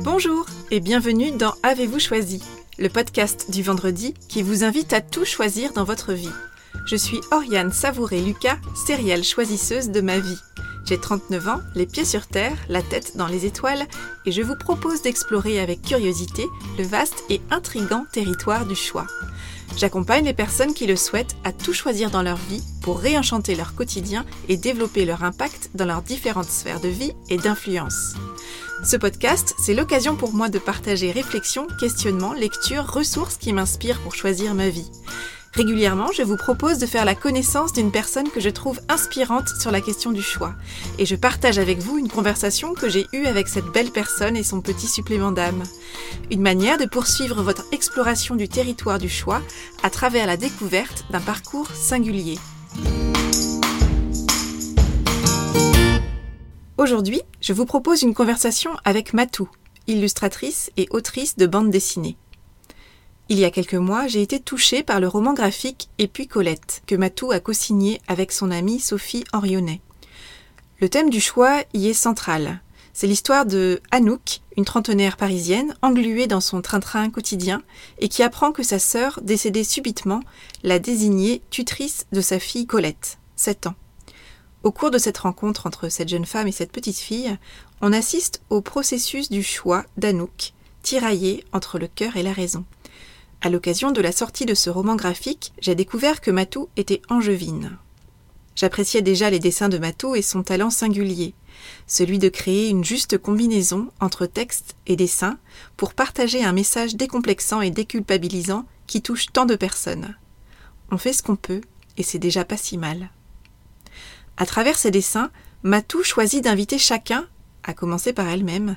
Bonjour et bienvenue dans Avez-vous choisi, le podcast du vendredi qui vous invite à tout choisir dans votre vie. Je suis Oriane Savouré-Lucas, céréale choisisseuse de ma vie. J'ai 39 ans, les pieds sur terre, la tête dans les étoiles, et je vous propose d'explorer avec curiosité le vaste et intrigant territoire du choix. J'accompagne les personnes qui le souhaitent à tout choisir dans leur vie pour réenchanter leur quotidien et développer leur impact dans leurs différentes sphères de vie et d'influence. Ce podcast, c'est l'occasion pour moi de partager réflexions, questionnements, lectures, ressources qui m'inspirent pour choisir ma vie. Régulièrement, je vous propose de faire la connaissance d'une personne que je trouve inspirante sur la question du choix. Et je partage avec vous une conversation que j'ai eue avec cette belle personne et son petit supplément d'âme. Une manière de poursuivre votre exploration du territoire du choix à travers la découverte d'un parcours singulier. Aujourd'hui, je vous propose une conversation avec Matou, illustratrice et autrice de bande dessinée. Il y a quelques mois, j'ai été touchée par le roman graphique Et puis Colette, que Matou a co-signé avec son amie Sophie Henrionnet. Le thème du choix y est central. C'est l'histoire de Anouk, une trentenaire parisienne, engluée dans son train-train quotidien, et qui apprend que sa sœur, décédée subitement, l'a désignée tutrice de sa fille Colette, 7 ans. Au cours de cette rencontre entre cette jeune femme et cette petite fille, on assiste au processus du choix d'Anouk, tiraillé entre le cœur et la raison. À l'occasion de la sortie de ce roman graphique, j'ai découvert que Matou était angevine. J'appréciais déjà les dessins de Matou et son talent singulier, celui de créer une juste combinaison entre texte et dessin pour partager un message décomplexant et déculpabilisant qui touche tant de personnes. On fait ce qu'on peut, et c'est déjà pas si mal. À travers ses dessins, Matou choisit d'inviter chacun, à commencer par elle-même,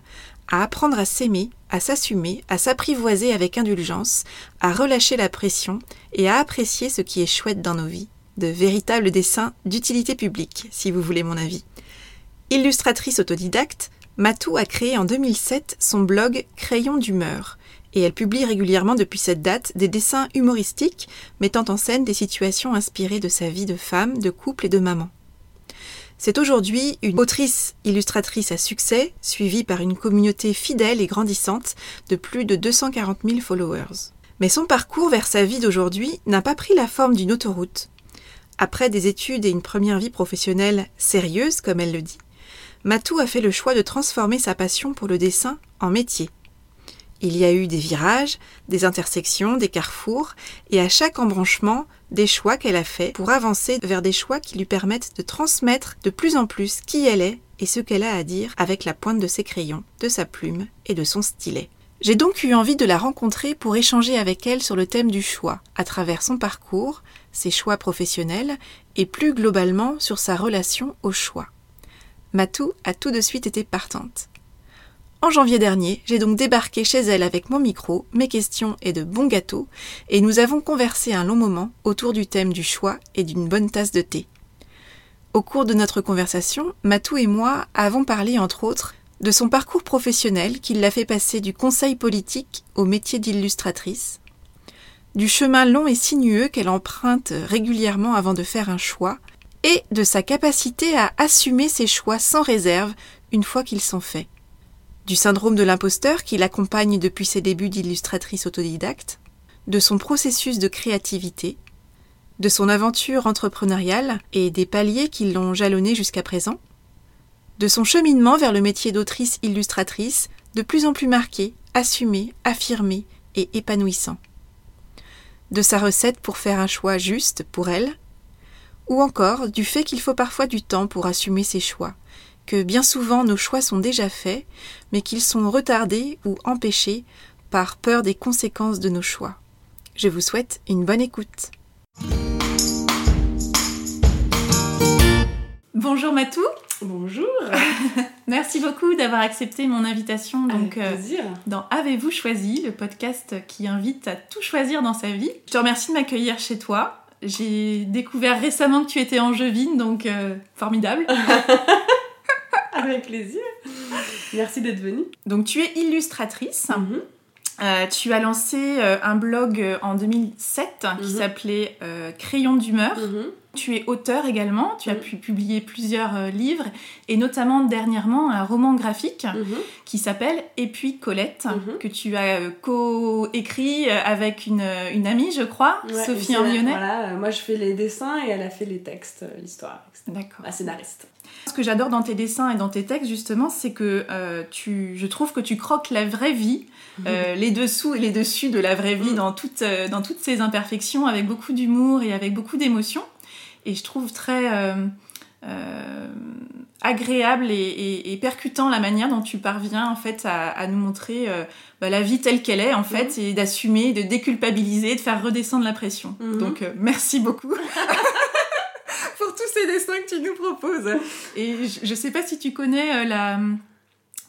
à apprendre à s'aimer, à s'assumer, à s'apprivoiser avec indulgence, à relâcher la pression et à apprécier ce qui est chouette dans nos vies. De véritables dessins d'utilité publique, si vous voulez mon avis. Illustratrice autodidacte, Matou a créé en 2007 son blog Crayon d'humeur, et elle publie régulièrement depuis cette date des dessins humoristiques mettant en scène des situations inspirées de sa vie de femme, de couple et de maman. C'est aujourd'hui une autrice illustratrice à succès, suivie par une communauté fidèle et grandissante de plus de 240 000 followers. Mais son parcours vers sa vie d'aujourd'hui n'a pas pris la forme d'une autoroute. Après des études et une première vie professionnelle sérieuse, comme elle le dit, Matou a fait le choix de transformer sa passion pour le dessin en métier. Il y a eu des virages, des intersections, des carrefours, et à chaque embranchement, des choix qu'elle a faits pour avancer vers des choix qui lui permettent de transmettre de plus en plus qui elle est et ce qu'elle a à dire avec la pointe de ses crayons, de sa plume et de son stylet. J'ai donc eu envie de la rencontrer pour échanger avec elle sur le thème du choix, à travers son parcours, ses choix professionnels et plus globalement sur sa relation au choix. Matou a tout de suite été partante. En janvier dernier, j'ai donc débarqué chez elle avec mon micro, mes questions et de bons gâteaux, et nous avons conversé un long moment autour du thème du choix et d'une bonne tasse de thé. Au cours de notre conversation, Matou et moi avons parlé entre autres de son parcours professionnel qui l'a fait passer du conseil politique au métier d'illustratrice, du chemin long et sinueux qu'elle emprunte régulièrement avant de faire un choix, et de sa capacité à assumer ses choix sans réserve une fois qu'ils sont faits du syndrome de l'imposteur qui l'accompagne depuis ses débuts d'illustratrice autodidacte, de son processus de créativité, de son aventure entrepreneuriale et des paliers qui l'ont jalonné jusqu'à présent, de son cheminement vers le métier d'autrice illustratrice de plus en plus marqué, assumé, affirmé et épanouissant, de sa recette pour faire un choix juste pour elle, ou encore du fait qu'il faut parfois du temps pour assumer ses choix, que bien souvent nos choix sont déjà faits, mais qu'ils sont retardés ou empêchés par peur des conséquences de nos choix. Je vous souhaite une bonne écoute. Bonjour Matou. Bonjour. Merci beaucoup d'avoir accepté mon invitation donc euh, dans Avez-vous choisi, le podcast qui invite à tout choisir dans sa vie. Je te remercie de m'accueillir chez toi. J'ai découvert récemment que tu étais angevine, donc euh, formidable. Avec plaisir. Merci d'être venue. Donc tu es illustratrice. Mhm. Euh, tu as lancé euh, un blog euh, en 2007 qui mhm. s'appelait Crayon d'humeur. Mhm. Tu es auteur également, tu as pu publier plusieurs livres, et notamment dernièrement un roman graphique qui s'appelle Et puis Colette, que tu as co-écrit avec une, une amie, je crois, Ouais, Sophie Envionnet. Voilà, moi je fais les dessins et elle a fait les textes, l'histoire. D'accord. La scénariste. Ce que j'adore dans tes dessins et dans tes textes, justement, c'est que euh, tu, je trouve que tu croques la vraie vie, euh, les dessous et les dessus de la vraie vie dans, toutes, euh, dans toutes ses imperfections, avec beaucoup d'humour et avec beaucoup d'émotion. Et je trouve très euh, euh, agréable et, et- et percutant la manière dont tu parviens en fait à, à nous montrer euh, bah, la vie telle qu'elle est en fait et d'assumer, de déculpabiliser, de faire redescendre la pression. Mhm. Donc euh, merci beaucoup. pour tous ces dessins que tu nous proposes. Et je, je sais pas si tu connais euh, la,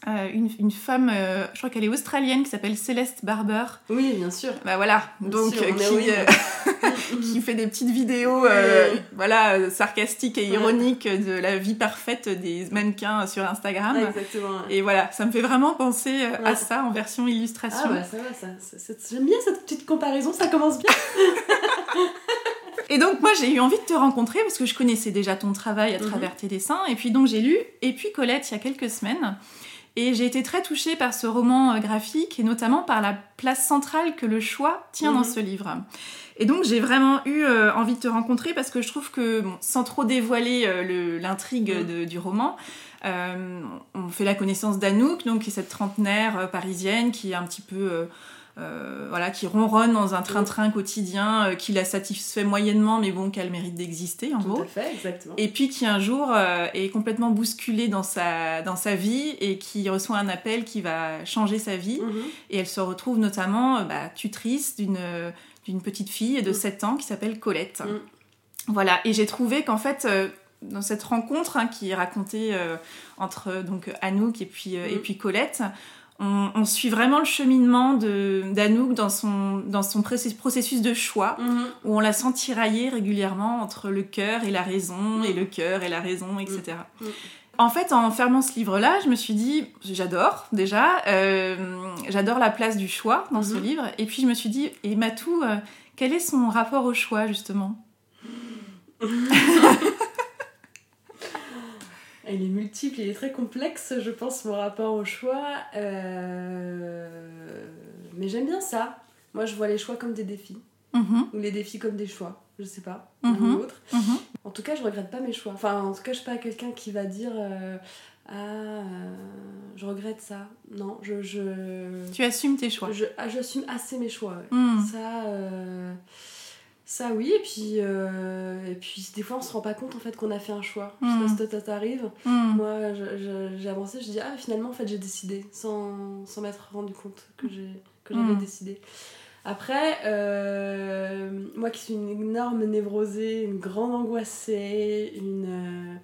euh, une, une femme, euh, je crois qu'elle est australienne, qui s'appelle Céleste Barber. Oui, bien sûr. Bah voilà, Bien donc sûr, euh, qui, qui fait des petites vidéos Oui. voilà, sarcastiques et Ouais. ironiques de la vie parfaite des mannequins sur Instagram. Exactement. Et voilà, ça me fait vraiment penser à ça en version illustration. Ah bah ça va, ça, ça- ça- j'aime bien cette petite comparaison, ça commence bien. Et donc moi j'ai eu envie de te rencontrer parce que je connaissais déjà ton travail à Mhm. travers tes dessins et puis donc j'ai lu Et puis Colette il y a quelques semaines et j'ai été très touchée par ce roman euh, graphique et notamment par la place centrale que le choix tient dans Mhm. ce livre. Et donc j'ai vraiment eu euh, envie de te rencontrer parce que je trouve que bon, sans trop dévoiler euh, l'intrigue Mhm. du roman, on fait la connaissance d'Anouk, donc qui est cette trentenaire euh, parisienne qui est un petit peu euh, euh, voilà, qui ronronne dans un train-train quotidien, euh, qui la satisfait moyennement, mais bon, qu'elle mérite d'exister, en Tout gros. à fait, exactement. Et puis qui un jour euh, est complètement bousculée dans sa, dans sa vie et qui reçoit un appel qui va changer sa vie. Mhm. Et elle se retrouve notamment euh, bah, tutrice d'une euh, d'une petite fille de Mm. 7 ans qui s'appelle Colette. Mm. Voilà, et j'ai trouvé qu'en fait, euh, dans cette rencontre hein, qui est racontée euh, entre donc Anouk et puis, euh, et Mm. puis Colette, on, on suit vraiment le cheminement d'Anouk dans son, dans son process- processus de choix, Mhm. où on la sent tirailler régulièrement entre le cœur et la raison, et le cœur et la raison, etc. Mm. En fait, en fermant ce livre-là, je me suis dit, j'adore déjà, euh, j'adore la place du choix dans ce Mhm. livre, et puis je me suis dit, et Matou, quel est son rapport au choix justement? Il est multiple, il est très complexe, je pense, mon rapport au choix. Euh, Mais j'aime bien ça. Moi, je vois les choix comme des défis, Mhm, ou les défis comme des choix. Je sais pas, Mhm. ou l'autre. mhm. En tout cas, je regrette pas mes choix. Enfin, en tout cas, je suis pas quelqu'un qui va dire euh, Ah, euh, je regrette ça. Non, je. je... Tu assumes tes choix. je ah, j'assume assez mes choix. ouais. Mhm. Ça, euh, ça oui, et puis, euh, et puis des fois on se rend pas compte en fait qu'on a fait un choix. Je sais pas Mm. si toi, t'arrive. Mhm. Moi j'ai avancé, je dis ah finalement en fait j'ai décidé sans, sans m'être rendu compte que j'avais Mm. décidé. Après, euh, moi qui suis une énorme névrosée, une grande angoissée, une... euh,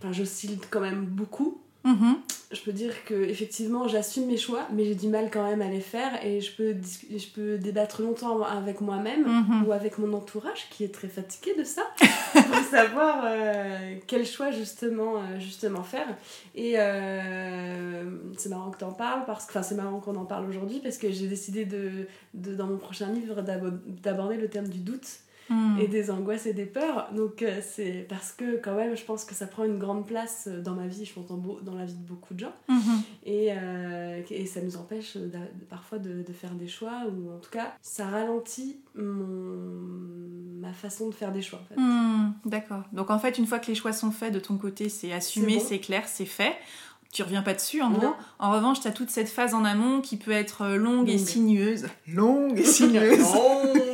Enfin, j'oscille quand même beaucoup Mhm. je peux dire que effectivement j'assume mes choix mais j'ai du mal quand même à les faire et je peux je peux débattre longtemps avec moi-même Mhm. ou avec mon entourage qui est très fatigué de ça pour savoir euh, quel choix justement euh, justement faire et euh, c'est marrant que tu en parles parce que enfin c'est marrant qu'on en parle aujourd'hui parce que j'ai décidé de, de dans mon prochain livre d'abo- d'aborder le thème du doute Mhm. et des angoisses et des peurs. Donc euh, c'est parce que quand même je pense que ça prend une grande place euh, dans ma vie, je pense dans, la vie de beaucoup de gens. Mhm. Et, euh, et ça nous empêche parfois de, de faire des choix, ou en tout cas ça ralentit mon, ma façon de faire des choix. En fait. Hmm, D'accord. Donc en fait, une fois que les choix sont faits de ton côté, c'est assumé, C'est bon. clair, c'est fait. Tu reviens pas dessus en Non. gros. En revanche, tu as toute cette phase en amont qui peut être longue et Longue. sinueuse. Longue et sinueuse. Oh,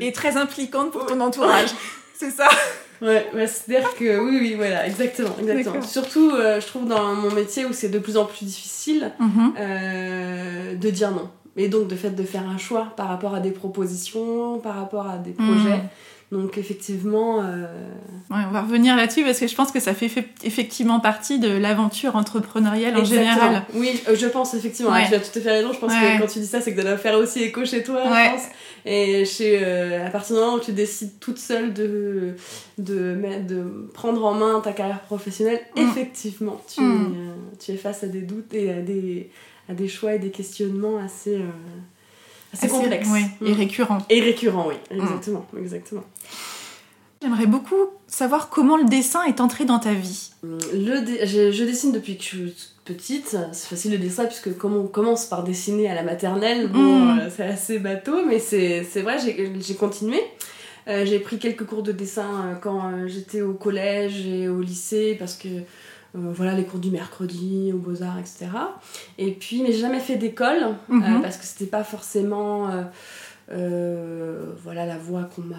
et très impliquante pour ton entourage. C'est ça Ouais, ouais, c'est-à-dire que oui, oui, voilà, exactement. exactement. Surtout, euh, je trouve dans mon métier où c'est de plus en plus difficile Mhm. euh, de dire non. Et donc, de fait de faire un choix par rapport à des propositions, par rapport à des Mhm. projets. Donc, effectivement, euh, Ouais, on va revenir là-dessus parce que je pense que ça fait fait- effectivement partie de l'aventure entrepreneuriale en général. Oui, euh, je pense effectivement. Ouais. Tu as tout à fait raison. Je pense Ouais. que quand tu dis ça, c'est que ça doit faire aussi écho chez toi, je pense. Et chez, euh, à partir du moment où tu décides toute seule de, de, de prendre en main ta carrière professionnelle, Mm. effectivement, tu, Mm. es, euh, tu es face à des doutes et à des, à des choix et des questionnements assez, assez, Assez- complexes. oui, Mm. et récurrent. Et récurrents, oui. Exactement, exactement. J'aimerais beaucoup savoir comment le dessin est entré dans ta vie. Le dé- je, je dessine depuis que je suis petite. C'est facile le dessin puisque comme on commence par dessiner à la maternelle, bon, Mm. euh, c'est assez bateau, mais c'est vrai, j'ai continué. Euh, j'ai pris quelques cours de dessin euh, quand j'étais au collège et au lycée parce que euh, voilà les cours du mercredi aux beaux-arts etc et puis mais j'ai jamais fait d'école euh, Mhm. parce que c'était pas forcément euh, voilà la voie qu'on m'a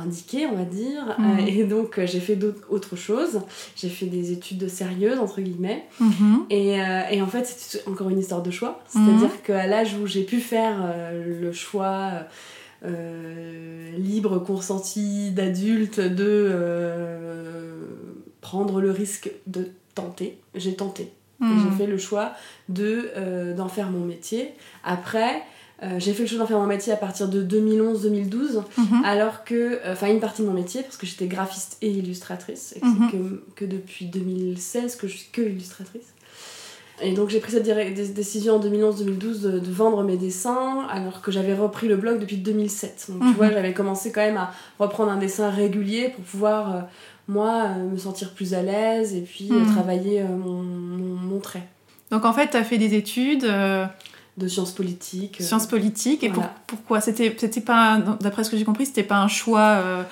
indiquée on va dire Mhm. Et donc j'ai fait d'autres autre chose j'ai fait des études sérieuses entre guillemets Mhm. et, et en fait, c'est encore une histoire de choix. C'est-à-dire qu'à l'âge où j'ai pu faire le choix libre, consenti d'adulte de prendre le risque de tenter, j'ai tenté. Mhm. J'ai fait le choix de, euh, d'en faire mon métier. Après, euh, j'ai fait le choix d'en faire mon métier à partir de 2011-2012, Mhm. alors que, euh, enfin, une partie de mon métier, parce que j'étais graphiste et illustratrice, et que Mhm. c'est que, que depuis 2016 que je suis que illustratrice. Et donc j'ai pris cette décision en 2011-2012 de, de vendre mes dessins, alors que j'avais repris le blog depuis 2007. Donc Mhm. tu vois, j'avais commencé quand même à reprendre un dessin régulier pour pouvoir, moi, euh, me sentir plus à l'aise et puis euh, Mhm. travailler euh, mon, mon, mon trait Donc en fait, tu as fait des études, de sciences politiques. sciences politiques, et pour- pourquoi? C'était c'était pas, d'après ce que j'ai compris, c'était pas un choix euh,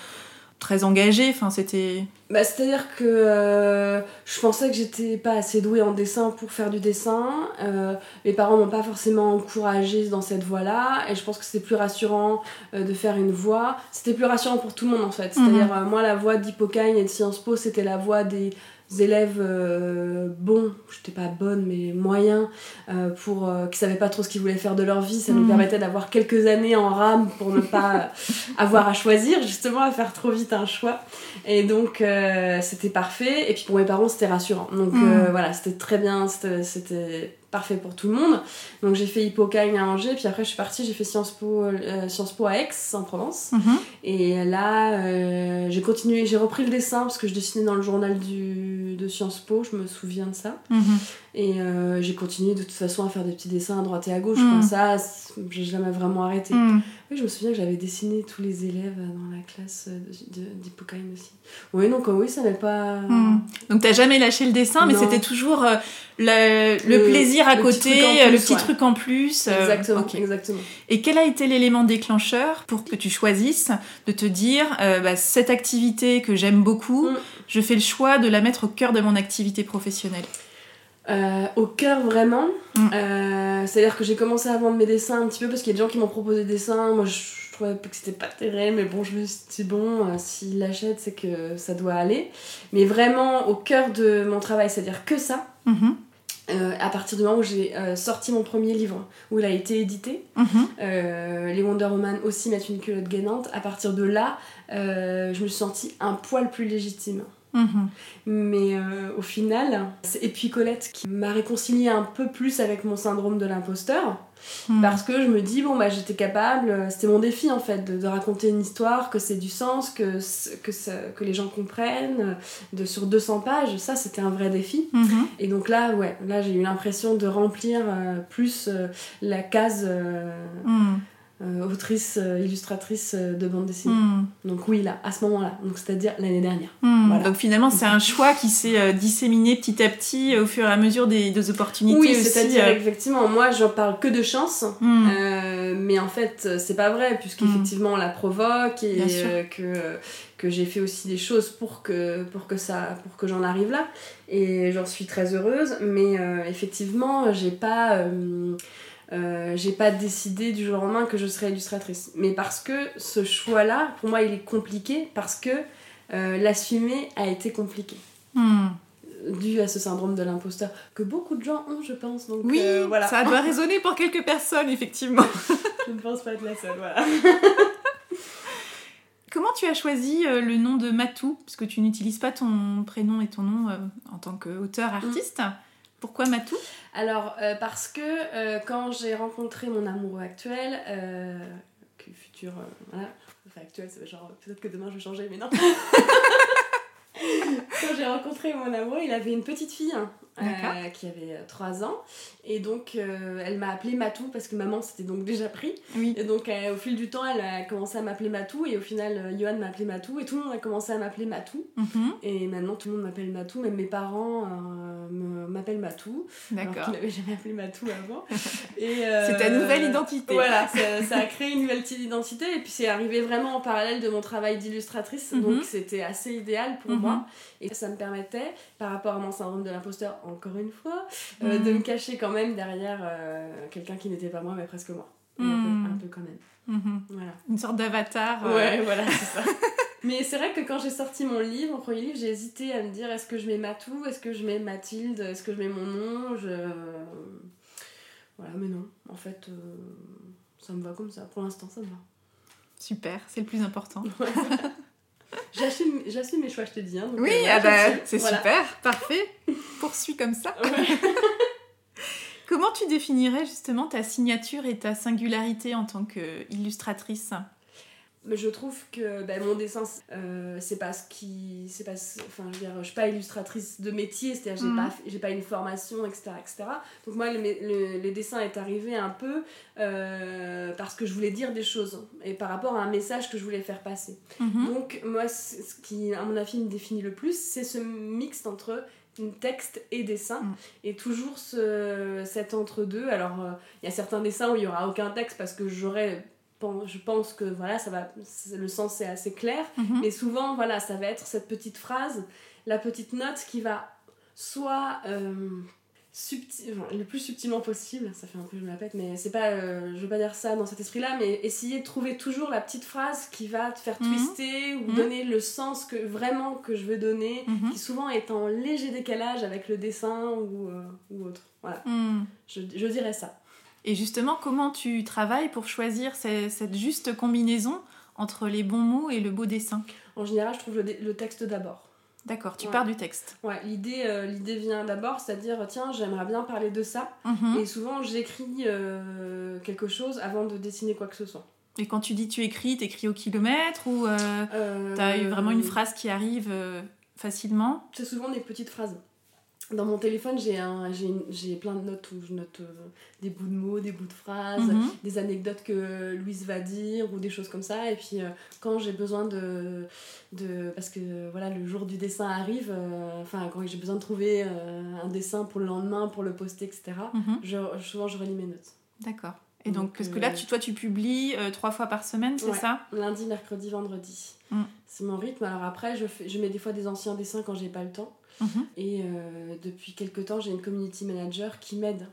très engagé, enfin c'était... Bah, C'est-à-dire que euh, je pensais que j'étais pas assez douée en dessin pour faire du dessin. Euh, mes parents m'ont pas forcément encouragée dans cette voie-là. Et je pense que c'était plus rassurant euh, de faire une voie. C'était plus rassurant pour tout le monde en fait. C'est-à-dire, euh, moi, la voie d'Hippocagne et de Sciences Po, c'était la voie des élèves euh, bons, j'étais pas bonne mais moyens, euh, pour, euh, qui savaient pas trop ce qu'ils voulaient faire de leur vie. Ça nous Mhm. permettait d'avoir quelques années en rame pour ne pas avoir à choisir, justement, à faire trop vite un choix. Et donc, c'était parfait. Et puis pour mes parents, c'était rassurant. Donc euh, voilà, c'était très bien, c'était- c'était parfait pour tout le monde. Donc j'ai fait Hippocagne à Angers, puis après je suis partie, j'ai fait Sciences Po, euh, Sciences Po à Aix, en Provence. Mhm. Et là, euh, j'ai continué, j'ai repris le dessin parce que je dessinais dans le journal du, de Sciences Po, je me souviens de ça. Mhm. Et euh, j'ai continué de toute façon à faire des petits dessins à droite et à gauche. Mm. Comme ça, j'ai jamais vraiment arrêté. Mhm. Oui, je me souviens que j'avais dessiné tous les élèves dans la classe d'Hippocagne aussi. Oui, donc euh, oui, ça n'avait pas. Mhm. Donc t'as jamais lâché le dessin, mais c'était toujours euh, le, le Le- plaisir à le côté, le petit ouais. truc en plus. euh, Exactement, exactement. Et quel a été l'élément déclencheur pour que tu choisisses de te dire bah, cette activité que j'aime beaucoup, Mm. je fais le choix de la mettre au cœur de mon activité professionnelle? Euh, au cœur vraiment. Mm. Euh, C'est-à-dire que j'ai commencé à vendre mes dessins un petit peu parce qu'il y a des gens qui m'ont proposé des dessins. Moi, je, je trouvais que c'était pas terrible, mais bon, je me suis dit, bon, euh, s'ils l'achètent, c'est que ça doit aller. Mais vraiment au cœur de mon travail, c'est-à-dire que ça. Mhm. euh, à partir du moment où j'ai sorti mon premier livre, où il a été édité, Mhm. euh, les Wonder Woman aussi mettent une culotte gainante, à partir de là, je me suis sentie un poil plus légitime. Mhm. Mais euh, au final, c'est et puis Colette qui m'a réconcilié un peu plus avec mon syndrome de l'imposteur. Mhm. Parce que je me dis, bon, bah j'étais capable, euh, c'était mon défi en fait, de, de raconter une histoire, que c'est du sens, que, que, ça- que les gens comprennent, euh, de, sur 200 pages, ça c'était un vrai défi. Mhm. Et donc là, ouais, là j'ai eu l'impression de remplir euh, plus euh, la case euh, autrice, euh, illustratrice euh, de bande dessinée. Mhm. Donc oui, là, à ce moment-là, donc c'est-à-dire l'année dernière. Voilà. Donc finalement, c'est un choix qui s'est disséminé petit à petit au fur et à mesure des, des opportunités Oui, c'est-à-dire effectivement, moi j'en parle que de chance, euh, mais en fait c'est pas vrai puisqu'effectivement on la provoque et que, que j'ai fait aussi des choses pour que, pour que, ça, pour que j'en arrive là et j'en suis très heureuse, mais euh, effectivement j'ai pas. euh, euh, j'ai pas décidé du jour au lendemain que je serais illustratrice. Mais parce que ce choix-là, pour moi, il est compliqué parce que euh, l'assumer a été compliqué Mhm. dû à ce syndrome de l'imposteur que beaucoup de gens ont, je pense. Donc, Oui, euh, voilà. ça doit résonner pour quelques personnes, effectivement. je ne pense pas être la seule, voilà. Comment tu as choisi le nom de Matou? Parce que tu n'utilises pas ton prénom et ton nom en tant qu'auteur-artiste. Pourquoi Matou? Alors, euh, parce que euh, quand j'ai rencontré mon amoureux actuel, euh, que futur, voilà, enfin actuel, c'est genre peut-être que demain je vais changer, mais non. quand j'ai rencontré mon amoureux, il avait une petite fille. Euh, qui avait 3 ans. Et donc, euh, elle m'a appelée Matou parce que maman s'était donc déjà pris. Oui. Et donc, euh, au fil du temps, elle a commencé à m'appeler Matou. Et au final, euh, Johan m'a appelé Matou. Et tout le monde a commencé à m'appeler Matou. Mhm. Et maintenant, tout le monde m'appelle Matou. Même mes parents euh, me- m'appellent Matou. Alors D'accord. qu'ils n'avaient jamais appelé Matou avant. Euh, C'est ta nouvelle identité. Voilà, ça, ça a créé une nouvelle identité. Et puis, c'est arrivé vraiment en parallèle de mon travail d'illustratrice. Mhm. Donc, c'était assez idéal pour Mhm. moi. Et ça me permettait, par rapport à mon syndrome de l'imposteur, encore une fois, euh, Mhm. de me cacher quand même derrière euh, quelqu'un qui n'était pas moi, mais presque moi. Un, peu, un peu quand même. Mhm. Voilà. Une sorte d'avatar. euh, Ouais, voilà, c'est ça. Mais c'est vrai que quand j'ai sorti mon livre, mon premier livre, j'ai hésité à me dire est-ce que je mets Matou, est-ce que je mets Mathilde, est-ce que je mets mon nom je... Voilà, mais non, en fait, ça me va comme ça. Pour l'instant, ça me va. Super, c'est le plus important. J'assume, j'assume mes choix, je te dis. Hein, donc, Oui, euh, ah bah, c'est Voilà. super, parfait. Poursuis comme ça. Ouais. Comment tu définirais justement ta signature et ta singularité en tant qu'illustratrice? Je trouve que ben, mon dessin, euh, c'est pas ce qui. C'est pas, enfin, je veux dire, je suis pas illustratrice de métier, c'est-à-dire j'ai Mhm. pas, j'ai pas une formation, etc. etc. Donc, moi, le, le- les dessins est arrivé un peu euh, parce que je voulais dire des choses et par rapport à un message que je voulais faire passer. Mhm. Donc, moi, ce qui, à mon avis, me définit le plus, c'est ce mix entre texte et dessin Mm. et toujours ce, cet entre-deux. Alors, euh, il y a certains dessins où il y aura aucun texte parce que j'aurais je pense que voilà ça va le sens est assez clair Mhm. mais souvent voilà ça va être cette petite phrase la petite note qui va soit euh, enfin, le plus subtilement possible ça fait un peu je me la pète mais c'est pas euh, je veux pas dire ça dans cet esprit là mais essayer de trouver toujours la petite phrase qui va te faire Mhm. twister ou Mhm. donner le sens que vraiment que je veux donner Mhm. qui souvent est en léger décalage avec le dessin ou, euh, ou autre voilà je, je dirais ça Et justement, comment tu travailles pour choisir ce- cette juste combinaison entre les bons mots et le beau dessin? En général je trouve le, texte d'abord D'accord, tu Ouais. pars du texte. Ouais, l'idée, euh, l'idée vient d'abord, c'est-à-dire, tiens, j'aimerais bien parler de ça. Mhm. Et souvent, j'écris euh, quelque chose avant de dessiner quoi que ce soit. Et quand tu dis tu écris, t'écris au kilomètre ou euh, Euh, t'as eu vraiment une phrase qui arrive facilement? C'est souvent des petites phrases. Dans mon téléphone, j'ai, un, j'ai, plein de notes où je note euh, des bouts de mots, des bouts de phrases, Mhm. des anecdotes que Louise va dire ou des choses comme ça. Et puis, euh, quand j'ai besoin de, de. Parce que voilà, le jour du dessin arrive, euh, enfin, quand j'ai besoin de trouver un dessin pour le lendemain, pour le poster, etc., Mhm. je, souvent je relis mes notes. D'accord. Et donc, parce que là, tu, toi, tu publies trois fois par semaine, c'est Ouais. ça? Lundi, mercredi, vendredi. Mm. C'est mon rythme. Alors après, je, fais, je mets des fois des anciens dessins quand j'ai pas le temps. Mhm. Et euh, depuis quelques temps, j'ai une community manager qui m'aide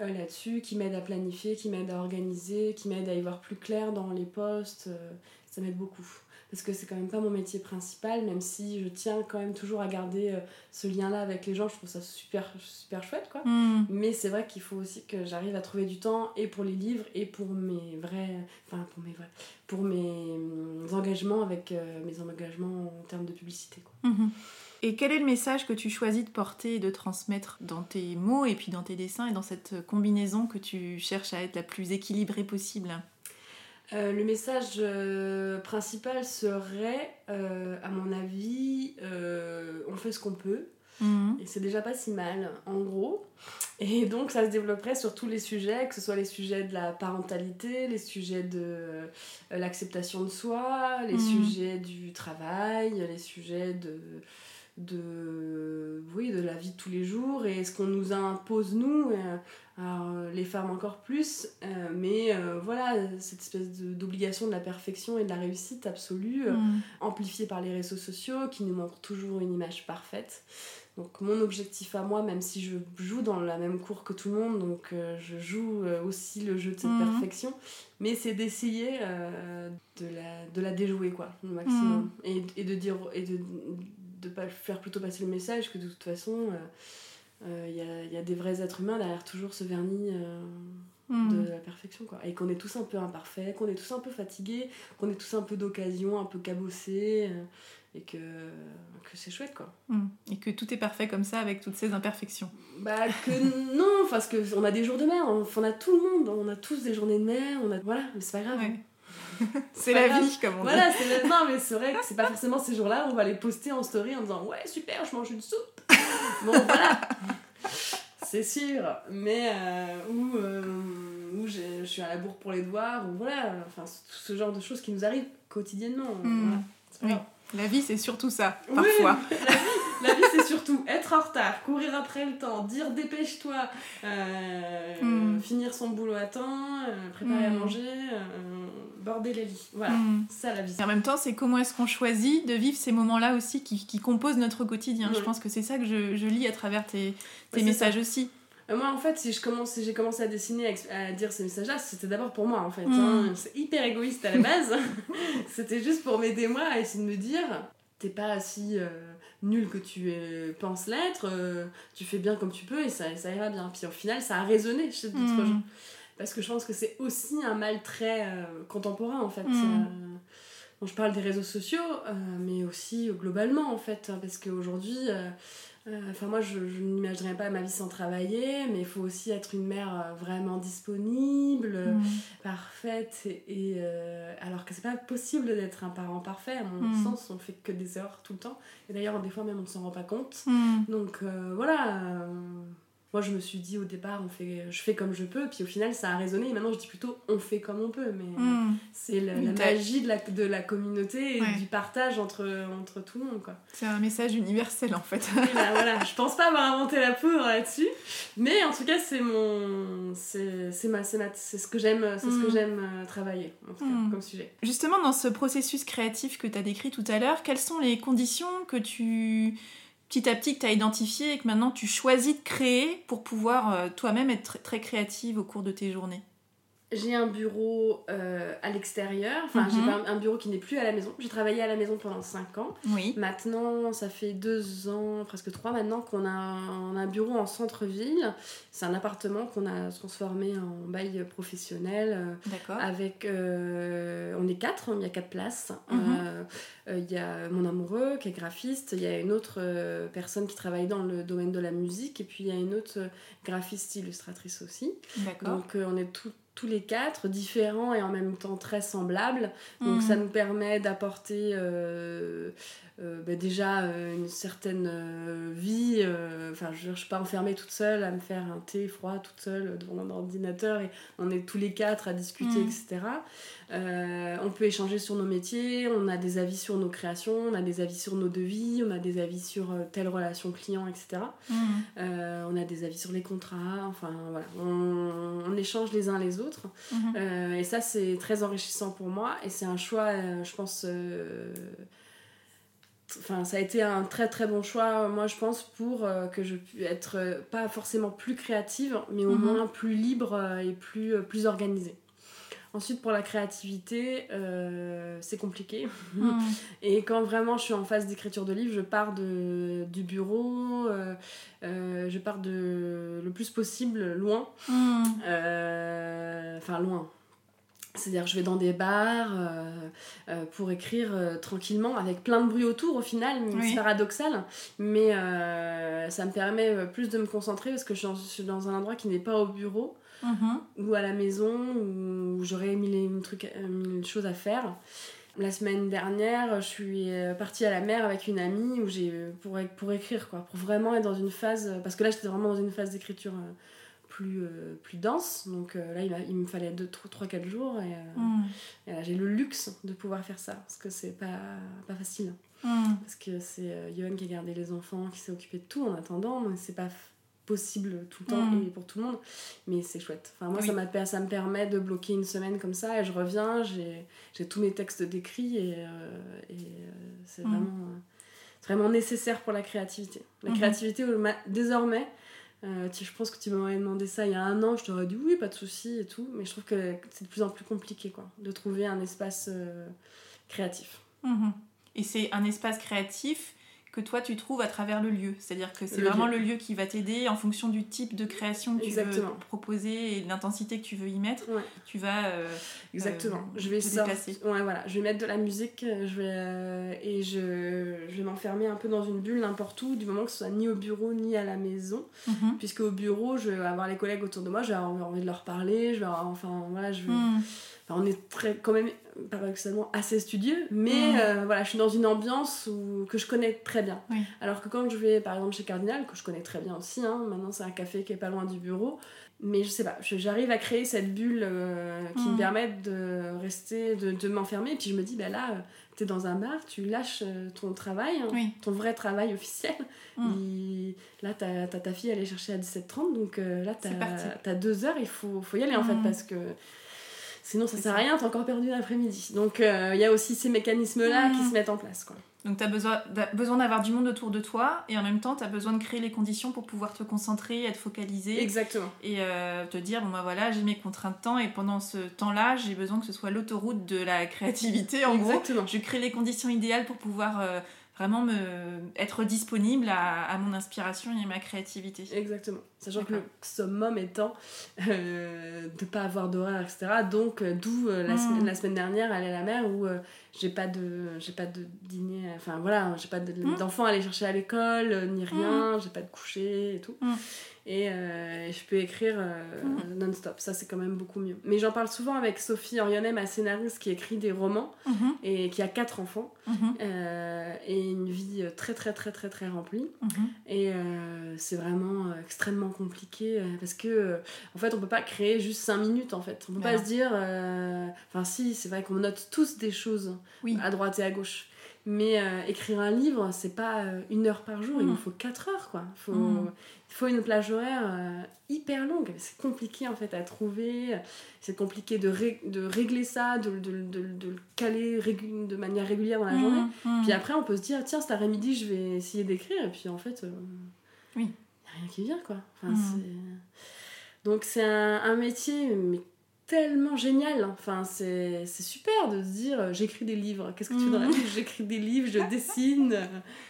euh, là-dessus, qui m'aide à planifier, qui m'aide à organiser, qui m'aide à y voir plus clair dans les postes. euh, ça m'aide beaucoup. Parce que c'est quand même pas mon métier principal, même si je tiens quand même toujours à garder euh, ce lien-là avec les gens. Je trouve ça super, super chouette, quoi. Mhm. Mais c'est vrai qu'il faut aussi que j'arrive à trouver du temps et pour les livres et pour mes vrais. Enfin, pour mes vrais. Pour mes hum, engagements avec euh, mes engagements en termes de publicité. Quoi. Mhm. Et quel est le message que tu choisis de porter et de transmettre dans tes mots et puis dans tes dessins et dans cette combinaison que tu cherches à être la plus équilibrée possible? Euh, le message euh, principal serait, euh, à mon avis, on fait ce qu'on peut. Mhm. Et c'est déjà pas si mal, en gros. Et donc, ça se développerait sur tous les sujets, que ce soit les sujets de la parentalité, les sujets de l'acceptation de soi, les Mhm. sujets du travail, les sujets de, de, oui, de la vie de tous les jours et ce qu'on nous impose, nous, euh, alors, euh, les femmes encore plus. euh, mais voilà, cette espèce d'obligation de la perfection et de la réussite absolue. euh, Mhm. amplifié par les réseaux sociaux qui nous montrent toujours une image parfaite. Donc mon objectif à moi, même si je joue dans la même cour que tout le monde, donc euh, je joue euh, aussi le jeu de cette Mhm. perfection, mais c'est d'essayer euh, de, la, de la déjouer quoi, au maximum. Et, et de dire et de, de pas faire plutôt passer le message que de toute façon il euh, il y, a, il y a des vrais êtres humains derrière toujours ce vernis euh, de la perfection quoi et qu'on est tous un peu imparfaits qu'on est tous un peu fatigués qu'on est tous un peu d'occasion un peu cabossés euh, et que, que c'est chouette quoi Mhm. Et que tout est parfait comme ça avec toutes ces imperfections. bah que non parce que on a des jours de mer on, on a tout le monde on a tous des journées de mer on a voilà mais c'est pas grave Ouais. c'est la grave. vie, comme on voilà c'est le- non mais c'est vrai que c'est pas forcément ces jours là on va les poster en story en disant ouais super je mange une soupe Bon, voilà. c'est sûr. Mais euh, où, euh, où je suis à la bourre pour les devoirs, ou voilà. Enfin, ce genre de choses qui nous arrivent quotidiennement. Mm. Voilà. Pas Oui. La vie, c'est surtout ça, Oui, parfois. La vie, surtout être en retard, courir après le temps, dire dépêche-toi, euh, Mm. finir son boulot à temps, euh, préparer à Mm. manger, euh, border les lits. Voilà, Mm. ça la vie. Et en même temps, c'est comment est-ce qu'on choisit de vivre ces moments-là aussi qui, qui composent notre quotidien. Je pense que c'est ça que je, je lis à travers tes, tes messages aussi. Moi, en fait, si je commence, si j'ai commencé à dessiner, à, dire ces messages-là, c'était d'abord pour moi, en fait. Hein. C'est hyper égoïste à la base. c'était juste pour m'aider moi à essayer de me dire, t'es pas si nul que tu penses l'être, euh, tu fais bien comme tu peux et ça, ça ira bien. Puis au final, ça a résonné chez d'autres gens. Parce que je pense que c'est aussi un mal très euh, contemporain, en fait. Mm. Euh, bon, je parle des réseaux sociaux, mais aussi globalement, en fait. hein, parce qu'aujourd'hui, enfin moi, je, je n'imaginerais pas ma vie sans travailler, mais il faut aussi être une mère euh, vraiment disponible, euh, Mm. parfaite. Et, et, euh, alors que c'est pas possible d'être un parent parfait, à mon Mm. sens, on fait que des erreurs tout le temps. Et d'ailleurs, des fois même, on s'en rend pas compte. Mm. Donc euh, voilà. euh, moi, je me suis dit au départ, on fait, je fais comme je peux, puis au final, ça a résonné. Et maintenant, je dis plutôt, on fait comme on peut. Mais Mm. c'est la, magie de la, de la communauté et Ouais. du partage entre, entre tout le monde, quoi. C'est un message universel en fait. Là, voilà, je pense pas avoir inventé la poudre là-dessus, mais en tout cas, c'est mon, c'est c'est ma, c'est ma- c'est ce que j'aime, c'est ce que Mm. j'aime euh, travailler, en tout cas, Mm. comme sujet. Justement, dans ce processus créatif que tu as décrit tout à l'heure, quelles sont les conditions que tu, petit à petit, que tu as identifiées et que maintenant tu choisis de créer pour pouvoir euh, toi-même être très créative au cours de tes journées J'ai un bureau euh, à l'extérieur, enfin, j'ai Mhm. un, bureau qui n'est plus à la maison. J'ai travaillé à la maison pendant 5 ans. Oui. Maintenant, ça fait deux ans, presque trois maintenant, qu'on a, un- on a un bureau en centre-ville. C'est un appartement qu'on a transformé en bail professionnel. euh, D'accord. avec euh, on est quatre il y a quatre places Mhm. Euh, il y a mon amoureux qui est graphiste il y a une autre personne qui travaille dans le domaine de la musique et puis il y a une autre graphiste illustratrice aussi D'accord. donc on est tous tous les quatre différents et en même temps très semblables donc Mhm. ça nous permet d'apporter euh, euh, bah, déjà euh, une certaine euh, vie. Enfin, je ne suis pas enfermée toute seule à me faire un thé froid toute seule devant mon ordinateur et on est tous les quatre à discuter, Mhm. etc. On peut échanger sur nos métiers, on a des avis sur nos créations, on a des avis sur nos devis, on a des avis sur telle relation client, etc. Euh, on a des avis sur les contrats, enfin voilà, on, on échange les uns les autres. Mhm. Euh, et ça, c'est très enrichissant pour moi. Et c'est un choix, je pense. Enfin, ça a été un très très bon choix, moi je pense, pour euh, que je puisse être euh, pas forcément plus créative, mais au Mhm. moins plus libre euh, et plus, plus organisée. Ensuite, pour la créativité, c'est compliqué. Mhm. Et quand vraiment je suis en phase d'écriture de livre, je pars de, du bureau, je pars de le plus possible loin. Mhm. Enfin loin. C'est-à-dire je vais dans des bars euh, euh, pour écrire euh, tranquillement avec plein de bruit autour au final, Oui. c'est paradoxal, mais ça me permet plus de me concentrer parce que je suis dans, un endroit qui n'est pas au bureau Mhm. ou à la maison où j'aurais mille, une trucs, mille choses à faire. La semaine dernière, je suis partie à la mer avec une amie où j'ai pour, pour écrire quoi, pour vraiment être dans une phase parce que là j'étais vraiment dans une phase d'écriture plus euh, plus dense. Donc euh, là il, me fallait 2 3 4 jours et, euh, et là, j'ai le luxe de pouvoir faire ça parce que c'est pas pas facile Mhm. parce que c'est Johan qui a gardé les enfants, qui s'est occupé de tout en attendant, mais c'est pas possible tout le temps Mm. et pour tout le monde, mais c'est chouette. Enfin, moi, Oui. ça, m'a, ça me permet de bloquer une semaine comme ça et je reviens, j'ai, j'ai tous mes textes décrits et, et c'est, Mm. vraiment, vraiment nécessaire pour la créativité. La Mhm. créativité, désormais, euh, je pense que tu m'aurais demandé ça il y a un an, je t'aurais dit oui, pas de souci et tout, mais je trouve que c'est de plus en plus compliqué quoi, de trouver un espace euh, créatif. Mhm. Et c'est un espace créatif que toi tu trouves à travers le lieu. C'est-à-dire que c'est vraiment lieu. le lieu qui va t'aider en fonction du type de création que tu Exactement. veux proposer et de l'intensité que tu veux y mettre. Ouais. Tu vas. euh, Exactement. euh, je vais te déplacer. Ouais, voilà. Je vais mettre de la musique. euh, Je vais euh, et je, je vais m'enfermer un peu dans une bulle n'importe où, du moment que ce soit ni au bureau ni à la maison, mhm. puisque au bureau, je vais avoir les collègues autour de moi. Je vais avoir envie de leur parler. Je vais avoir- enfin voilà, je vais- Mhm. on est très, quand même paradoxalement assez studieux, mais Mm. euh, voilà, je suis dans une ambiance où, que je connais très bien. Oui. Alors que quand je vais par exemple chez Cardinal, que je connais très bien aussi, hein, maintenant c'est un café qui est pas loin du bureau, mais je sais pas, j'arrive à créer cette bulle euh, qui Mm. me permet de rester, de, de m'enfermer, et puis je me dis, bah là, euh, t'es dans un bar, tu lâches ton travail, hein, Oui. ton vrai travail officiel. Mm. Il- Là, t'as ta fille à aller chercher à 17h30, donc euh, là, t'as deux heures, il faut, faut y aller en fait, Mm. parce que sinon ça sert à rien, t'as encore perdu l'après-midi. Donc euh, il y a aussi ces mécanismes-là qui se mettent en place. Quoi. Donc tu as besoin, d'a- besoin d'avoir du monde autour de toi et en même temps tu as besoin de créer les conditions pour pouvoir te concentrer, être focalisé Exactement. et euh, te dire bon bah voilà j'ai mes contraintes de temps et pendant ce temps-là j'ai besoin que ce soit l'autoroute de la créativité en gros. Exactement. Je crée les conditions idéales pour pouvoir euh, vraiment me, être disponible à, à mon inspiration et à ma créativité. Exactement. Sachant que le summum étant euh, de pas avoir d'horaire, etc. Donc euh, d'où euh, la, Mm. semaine, la semaine dernière aller à la mer où j'ai pas de j'ai pas de dîner, enfin voilà, j'ai pas de- Mm. d'enfants à aller chercher à l'école euh, ni rien, j'ai pas de coucher et tout. Mm. Et euh, je peux écrire euh, non-stop. Ça c'est quand même beaucoup mieux. Mais j'en parle souvent avec Sophie Orionet, ma scénariste qui écrit des romans Mhm, et qui a quatre enfants mhm, euh, et une vie très très très très très remplie. mhm. Et c'est vraiment extrêmement compliqué parce que, en fait, on peut pas créer juste 5 minutes en fait. On peut Mais pas non. se dire. Enfin, si, c'est vrai qu'on note tous des choses Oui. à droite et à gauche. Mais euh, écrire un livre, c'est pas euh, une heure par jour, il Mm. nous faut 4 heures quoi. Il faut, Mm. il faut une plage horaire euh, hyper longue. C'est compliqué en fait à trouver. C'est compliqué de, ré- de régler ça, de, de, de, de le caler de manière régulière dans la journée. Mhm, mhm. Puis après, on peut se dire, tiens, cet après-midi, je vais essayer d'écrire. Et puis en fait, il Oui. n'y a rien qui vient, quoi. Enfin, Donc c'est un, un métier mais tellement génial. Enfin, c'est super de se dire, euh, j'écris des livres. Qu'est-ce que tu Mhm. vie J'écris des livres, je dessine.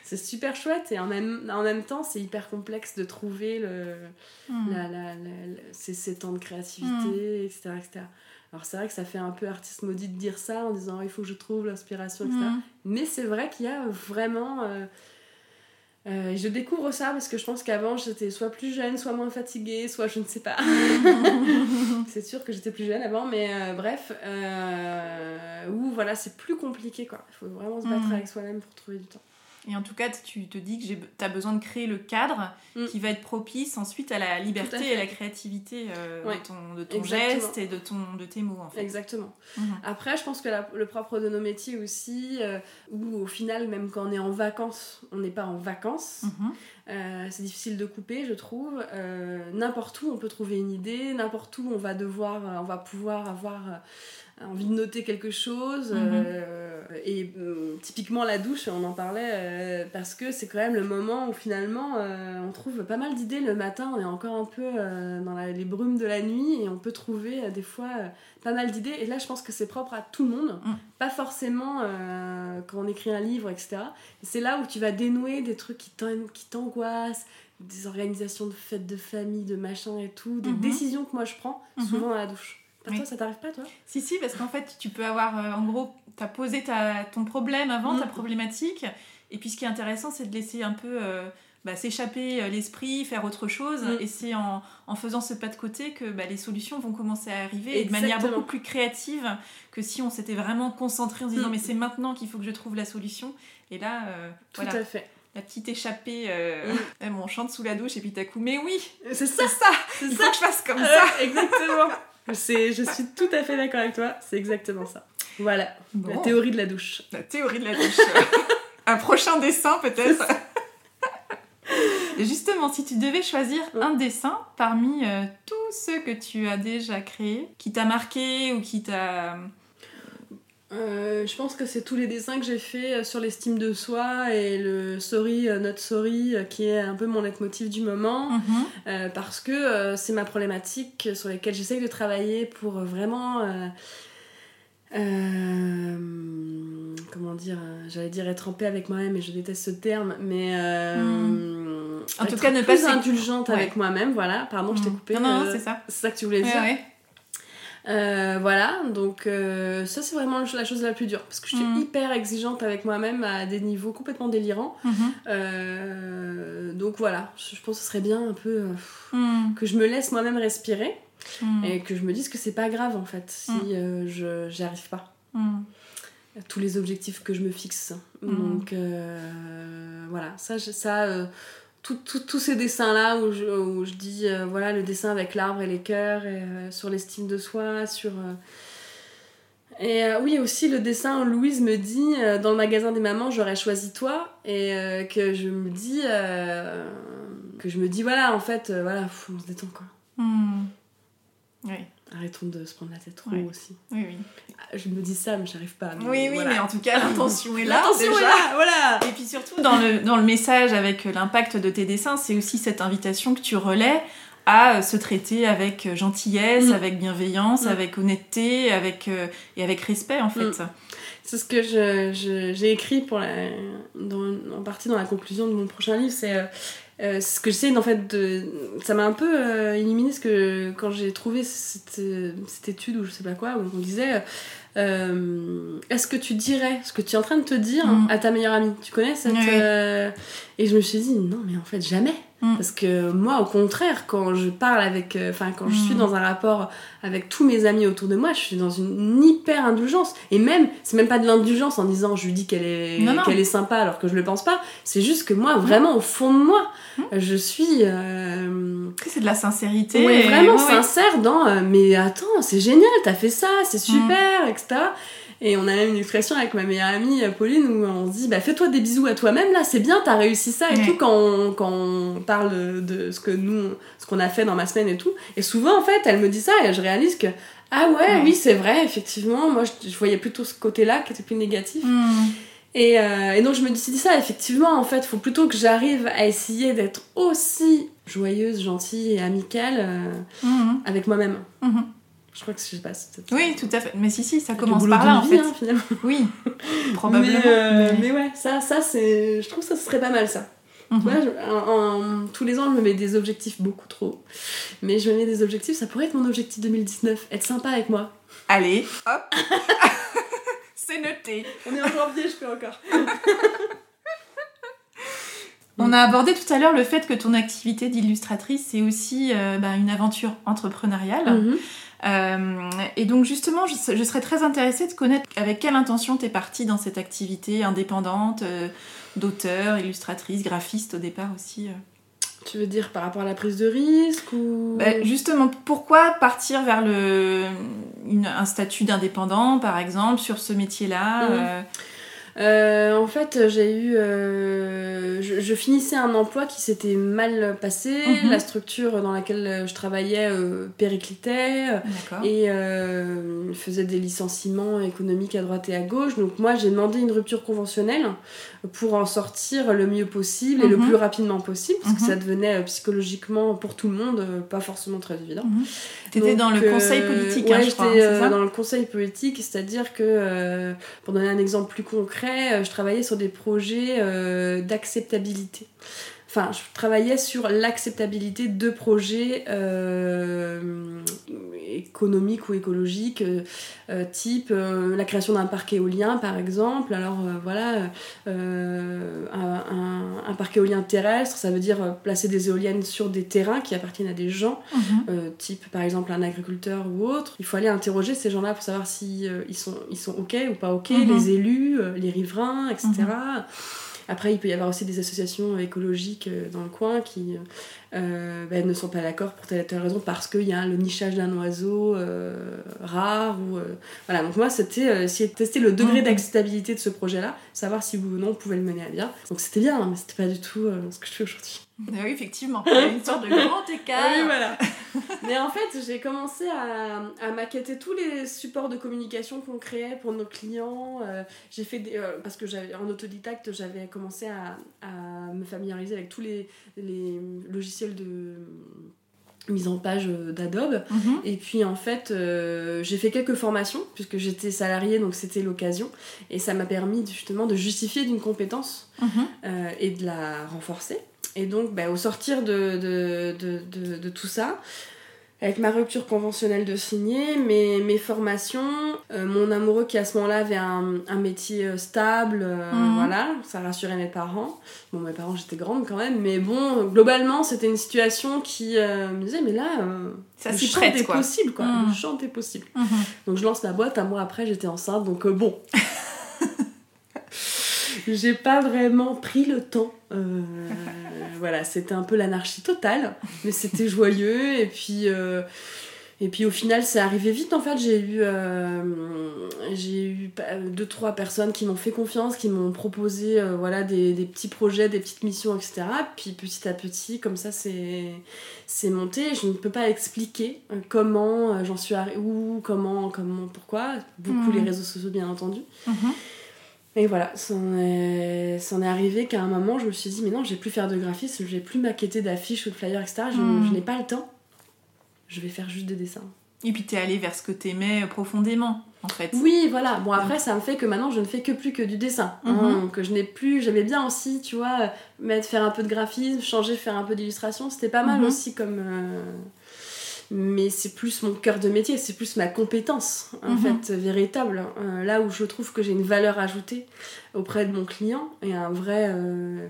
C'est super chouette. Et en même, en même temps, c'est hyper complexe de trouver le, Mhm. la, la, ces, ces temps de créativité, etc., etc. Alors c'est vrai que ça fait un peu artiste maudit de dire ça en disant il faut que je trouve l'inspiration, etc. Mhm. Mais c'est vrai qu'il y a vraiment. euh, euh, je découvre ça parce que je pense qu'avant j'étais soit plus jeune, soit moins fatiguée, soit je ne sais pas. c'est sûr que j'étais plus jeune avant, mais euh, bref. Euh, où voilà, c'est plus compliqué quoi. Il faut vraiment se battre Mm. avec soi-même pour trouver du temps. Et en tout cas, tu te dis que tu as besoin de créer le cadre Mm. qui va être propice ensuite à la liberté à et la créativité euh, Ouais. de ton, de ton geste et de, ton, de tes mots en fait. Exactement. Mhm. Après, je pense que la- le propre de nos métiers aussi, euh, où au final, même quand on est en vacances, on n'est pas en vacances. Mhm. Euh, c'est difficile de couper, je trouve. Euh, n'importe où, on peut trouver une idée. N'importe où, on va devoir, on va pouvoir avoir envie de noter quelque chose. Mhm. Euh, et euh, typiquement la douche, on en parlait euh, parce que c'est quand même le moment où finalement on trouve pas mal d'idées le matin. On est encore un peu dans la- les brumes de la nuit et on peut trouver des fois pas mal d'idées. Et là, je pense que c'est propre à tout le monde, Mm. pas forcément quand on écrit un livre, etc. C'est là où tu vas dénouer des trucs qui t'an- qui t'angoissent, des organisations de fêtes de famille, de machin et tout, des Mhm. décisions que moi je prends Mhm. souvent dans la douche. Par Oui. toi, ça t'arrive pas, toi? Si, si, parce qu'en fait, tu peux avoir, euh, en gros, tu as posé ta, ton problème avant, ta Mm. problématique, et puis ce qui est intéressant, c'est de laisser un peu euh, bah, s'échapper euh, l'esprit, faire autre chose, Mm. et c'est en, en faisant ce pas de côté que bah, les solutions vont commencer à arriver, et de manière beaucoup plus créative que si on s'était vraiment concentré en se disant, Mm. mais c'est maintenant qu'il faut que je trouve la solution, et là, euh, Tout voilà, à fait. la petite échappée, euh, Mm. eh, on chante sous la douche, et puis t'as coup, mais oui, C'est ça, ça, il ça. faut que je fasse comme ça. Exactement. C'est, je suis tout à fait d'accord avec toi, c'est exactement ça. Voilà, la théorie de la douche. La théorie de la douche. un prochain dessin peut-être. Justement, si tu devais choisir un dessin parmi euh, tous ceux que tu as déjà créés, qui t'a marqué ou qui t'a... Euh, je pense que c'est tous les dessins que j'ai fait euh, sur l'estime de soi et le sorry, euh, not sorry, qui est un peu mon leitmotiv du moment. Mhm. Euh, parce que euh, c'est ma problématique sur laquelle j'essaye de travailler pour vraiment. comment dire J'allais dire être en paix avec moi-même, et je déteste ce terme, mais. euh, En tout être cas, ne pas plus s'éc- indulgente Ouais. avec moi-même, voilà. Pardon, je t'ai Mhm. coupé. Non, non, c'est ça. c'est ça que tu voulais Ouais, dire. ouais. Euh, voilà, donc euh, ça c'est vraiment la chose la plus dure parce que je suis Mhm. hyper exigeante avec moi-même à des niveaux complètement délirants. Mhm. Euh, donc voilà, je pense que ce serait bien un peu Mhm. que je me laisse moi-même respirer. Mm. Et que je me dise que c'est pas grave en fait si Mm. je j'y arrive pas. Mm. Tous les objectifs que je me fixe. Mm. Donc voilà, ça, ça tous ces dessins-là où je, où je dis, euh, voilà, le dessin avec l'arbre et les cœurs, et, euh, sur l'estime de soi, sur... euh, Et oui, aussi le dessin où Louise me dit, dans le magasin des mamans, j'aurais choisi toi, et que je me dis... que je me dis, voilà, en fait, voilà, on se détend, quoi. Mm. Oui, Arrêtons de se prendre la tête trop Ouais. aussi. oui, oui. Ah, Je me dis ça, mais j'arrive pas. Oui, oui, voilà. mais en tout cas, l'intention est là. L'attention déjà. est là, voilà Et puis surtout, dans le, dans le message avec l'impact de tes dessins, c'est aussi cette invitation que tu relais à euh, se traiter avec gentillesse, Mm. avec bienveillance, Mm. avec honnêteté avec, euh, et avec respect, en fait. Mm. C'est ce que je- je- j'ai écrit pour la, dans- en partie dans la conclusion de mon prochain livre. C'est euh, euh, ce que j'essaie en fait de. Ça m'a un peu euh, éliminé ce que quand j'ai trouvé cette, euh, cette étude ou je sais pas quoi, où on disait. euh, Est-ce que tu dirais ce que tu es en train de te dire Mm. à ta meilleure amie? Tu connais cette. Oui. Et je me suis dit, non, mais en fait, jamais. Mm. Parce que moi, au contraire, quand je parle avec. euh, Enfin, quand je Mm. suis dans un rapport avec tous mes amis autour de moi, je suis dans une hyper indulgence. Et même, c'est même pas de l'indulgence en disant je lui dis qu'elle est, qu'elle est sympa alors que je le pense pas. C'est juste que moi, vraiment, au fond de moi, Mm. je suis. euh, C'est de la sincérité. ouais, et- vraiment ouais, ouais. sincère dans euh, mais attends, c'est génial, t'as fait ça, c'est Mm. super, etc. Et on a même une expression avec ma meilleure amie Pauline où on se dit bah fais-toi des bisous à toi-même là, c'est bien, t'as réussi ça et Ouais. tout quand on, quand on parle de ce que nous, ce qu'on a fait dans ma semaine et tout. Et souvent en fait, elle me dit ça et je réalise que ah ouais, Ouais. oui c'est vrai, effectivement, moi je, je voyais plutôt ce côté-là qui était plus négatif. Mm. Et, euh, et donc je me dis ça, effectivement, en fait, faut plutôt que j'arrive à essayer d'être aussi joyeuse, gentille et amicale euh, Mhm. avec moi-même. Mhm. Je crois que je sais pas. Oui, tout à fait. Mais si, si, ça commence par là, en vie, fait. hein, finalement. Oui, probablement. Mais, euh, mais- mais ouais, ça, ça c'est. Je trouve que ça serait pas mal ça. Je- en- en- tous les ans, je me mets des objectifs beaucoup trop. Mais je me mets des objectifs, ça pourrait être mon objectif 2019, être sympa avec moi. Allez, hop C'est noté. On est en janvier, je peux encore. On a abordé tout à l'heure le fait que ton activité d'illustratrice, c'est aussi euh, bah, une aventure entrepreneuriale. Mhm. Euh, et donc justement, je, je serais très intéressée de connaître avec quelle intention tu es partie dans cette activité indépendante euh, d'auteur, illustratrice, graphiste au départ aussi. euh. Tu veux dire par rapport à la prise de risque ou? Bah, justement, pourquoi partir vers le, une- un statut d'indépendant, par exemple, sur ce métier-là Mhm. Euh, en fait, j'ai eu. euh, je, je finissais un emploi qui s'était mal passé. Mhm. La structure dans laquelle je travaillais euh, périclitait. Et euh, faisait des licenciements économiques à droite et à gauche. Donc moi j'ai demandé une rupture conventionnelle pour en sortir le mieux possible et le Mhm. plus rapidement possible parce que Mhm. ça devenait psychologiquement pour tout le monde pas forcément très évident. T'étais dans le conseil politique, ouais, hein, je j'étais crois, hein, euh, ça? dans le conseil politique, c'est-à-dire que, pour donner un exemple plus concret, euh, je travaillais sur des projets euh, d'acceptabilité. Enfin, je travaillais sur l'acceptabilité de projets euh, économiques ou écologiques, euh, euh, type euh, la création d'un parc éolien, par exemple. Alors voilà, un, parc éolien terrestre, ça veut dire placer des éoliennes sur des terrains qui appartiennent à des gens Mhm. type par exemple un agriculteur ou autre, il faut aller interroger ces gens-là pour savoir si euh, ils, sont, ils sont ok ou pas ok, Mhm. les élus, les riverains, etc. Après, il peut y avoir aussi des associations écologiques euh, dans le coin qui euh, ben, ne sont pas d'accord pour telle ou telle raison parce qu'il y a le nichage d'un oiseau euh, rare. Ou, euh, Voilà, donc moi, c'était euh, essayer de tester le degré Mhm. d'acceptabilité de ce projet-là, savoir si oui ou non on pouvait le mener à bien. Donc c'était bien, hein, mais c'était pas du tout ce que je fais aujourd'hui. Ah Oui, effectivement. Il y a une sorte de grand écart. Oui, voilà. Mais en fait, j'ai commencé à, à maqueter tous les supports de communication qu'on créait pour nos clients. Euh, j'ai fait des, euh, parce que j'avais en autodidacte, j'avais commencé à, à me familiariser avec tous les, les logiciels de mise en page euh, d'Adobe. Mhm. Et puis en fait, euh, j'ai fait quelques formations puisque j'étais salariée, donc c'était l'occasion. Et ça m'a permis justement de justifier d'une compétence Mhm. euh, et de la renforcer. Et donc, bah, au sortir de, de, de, de- de tout ça, avec ma rupture conventionnelle de signer, mes, mes formations, euh, mon amoureux qui à ce moment-là avait un, un métier euh, stable, euh, Mhm. voilà, ça rassurait mes parents. Bon, mes parents j'étais grande quand même, mais bon, globalement c'était une situation qui euh, me disait, mais là, euh, Ça le s'y chant est possible, quoi. Mhm. Le chant est possible. Mhm. Donc je lance la boîte, un mois après j'étais enceinte, donc euh, bon. J'ai pas vraiment pris le temps. Euh, voilà, c'était un peu l'anarchie totale, mais c'était joyeux. Et puis, euh, et puis au final, c'est arrivé vite. En fait, j'ai eu, euh, j'ai eu deux trois personnes qui m'ont fait confiance, qui m'ont proposé, euh, voilà, des, des petits projets, des petites missions, etc. Puis petit à petit, comme ça, c'est c'est monté. Je ne peux pas expliquer comment j'en suis arrivée, où, comment, comment, pourquoi. Beaucoup les réseaux sociaux, bien entendu. Mhm. Et voilà, c'en est, est arrivé qu'à un moment, je me suis dit, mais non, je vais plus faire de graphisme, je vais plus maqueter d'affiches ou de flyers, etc. Je, Mhm. je n'ai pas le temps. Je vais faire juste des dessins. Et puis t'es allé vers ce que t'aimais profondément, en fait. Oui, voilà. Bon, après, ça me fait que maintenant, je ne fais que plus que du dessin. hein, Mhm. que je n'ai plus. J'aimais bien aussi, tu vois, mettre, faire un peu de graphisme, changer, faire un peu d'illustration. C'était pas mal Mhm. aussi comme. euh, Mais c'est plus mon cœur de métier, c'est plus ma compétence, en Mhm. fait, véritable. Euh, là où je trouve que j'ai une valeur ajoutée auprès de mon client et un vrai euh,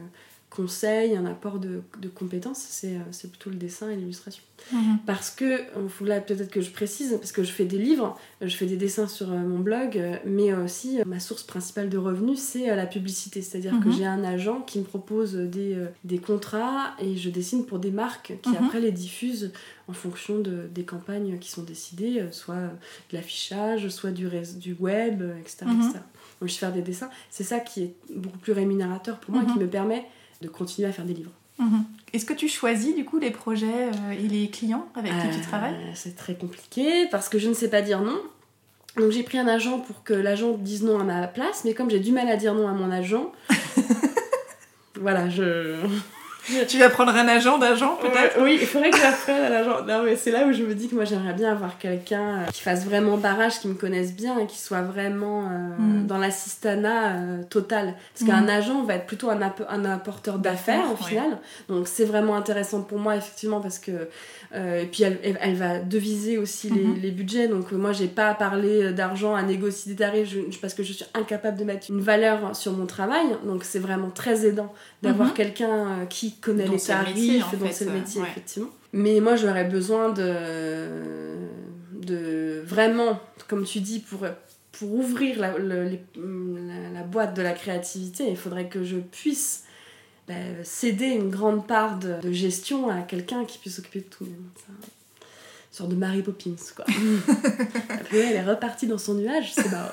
conseil, un apport de, de compétences, c'est euh, plutôt le dessin et l'illustration. Mhm. Parce que, il là peut-être que je précise, parce que je fais des livres, je fais des dessins sur euh, mon blog, euh, mais aussi ma source principale de revenus, c'est la publicité. C'est-à-dire que Mhm. j'ai un agent qui me propose des, des contrats et je dessine pour des marques qui Mhm. après les diffusent en fonction de, des campagnes qui sont décidées, soit de l'affichage, soit du, du web, etc. Etc. Donc je fais des dessins. C'est ça qui est beaucoup plus rémunérateur pour moi, qui me permet de continuer à faire des livres. Mhm. Est-ce que tu choisis du coup les projets euh, et les clients avec qui tu Euh, travailles? C'est très compliqué parce que je ne sais pas dire non. Donc j'ai pris un agent pour que l'agent dise non à ma place, mais comme j'ai du mal à dire non à mon agent, voilà, je. Tu vas prendre un agent d'agent peut-être? Ouais, oui, il faudrait que j'apprenne à l'agent. Non, mais c'est là où je me dis que moi j'aimerais bien avoir quelqu'un euh, qui fasse vraiment barrage, qui me connaisse bien et qui soit vraiment euh, Mm. dans l'assistanat euh, total. Parce qu'un Mm. agent va être plutôt un, app- un apporteur d'affaires au final. Donc c'est vraiment intéressant pour moi effectivement parce que. euh, et puis elle, elle- elle va deviser aussi les, Mhm. les budgets. Donc moi j'ai pas à parler d'argent, à négocier des tarifs je- parce que je suis incapable de mettre une valeur sur mon travail. Donc c'est vraiment très aidant d'avoir Mhm. quelqu'un qui connaît Dont les tarifs, métier, dont fait, le euh, métier ouais. effectivement. Mais moi j'aurais besoin de, de vraiment, comme tu dis, pour, pour ouvrir la, le- les- la, la boîte de la créativité, il faudrait que je puisse bah, céder une grande part de, de gestion à quelqu'un qui puisse s'occuper de tout. Une sorte de Mary Poppins, quoi. Après, elle est repartie dans son nuage, c'est marrant.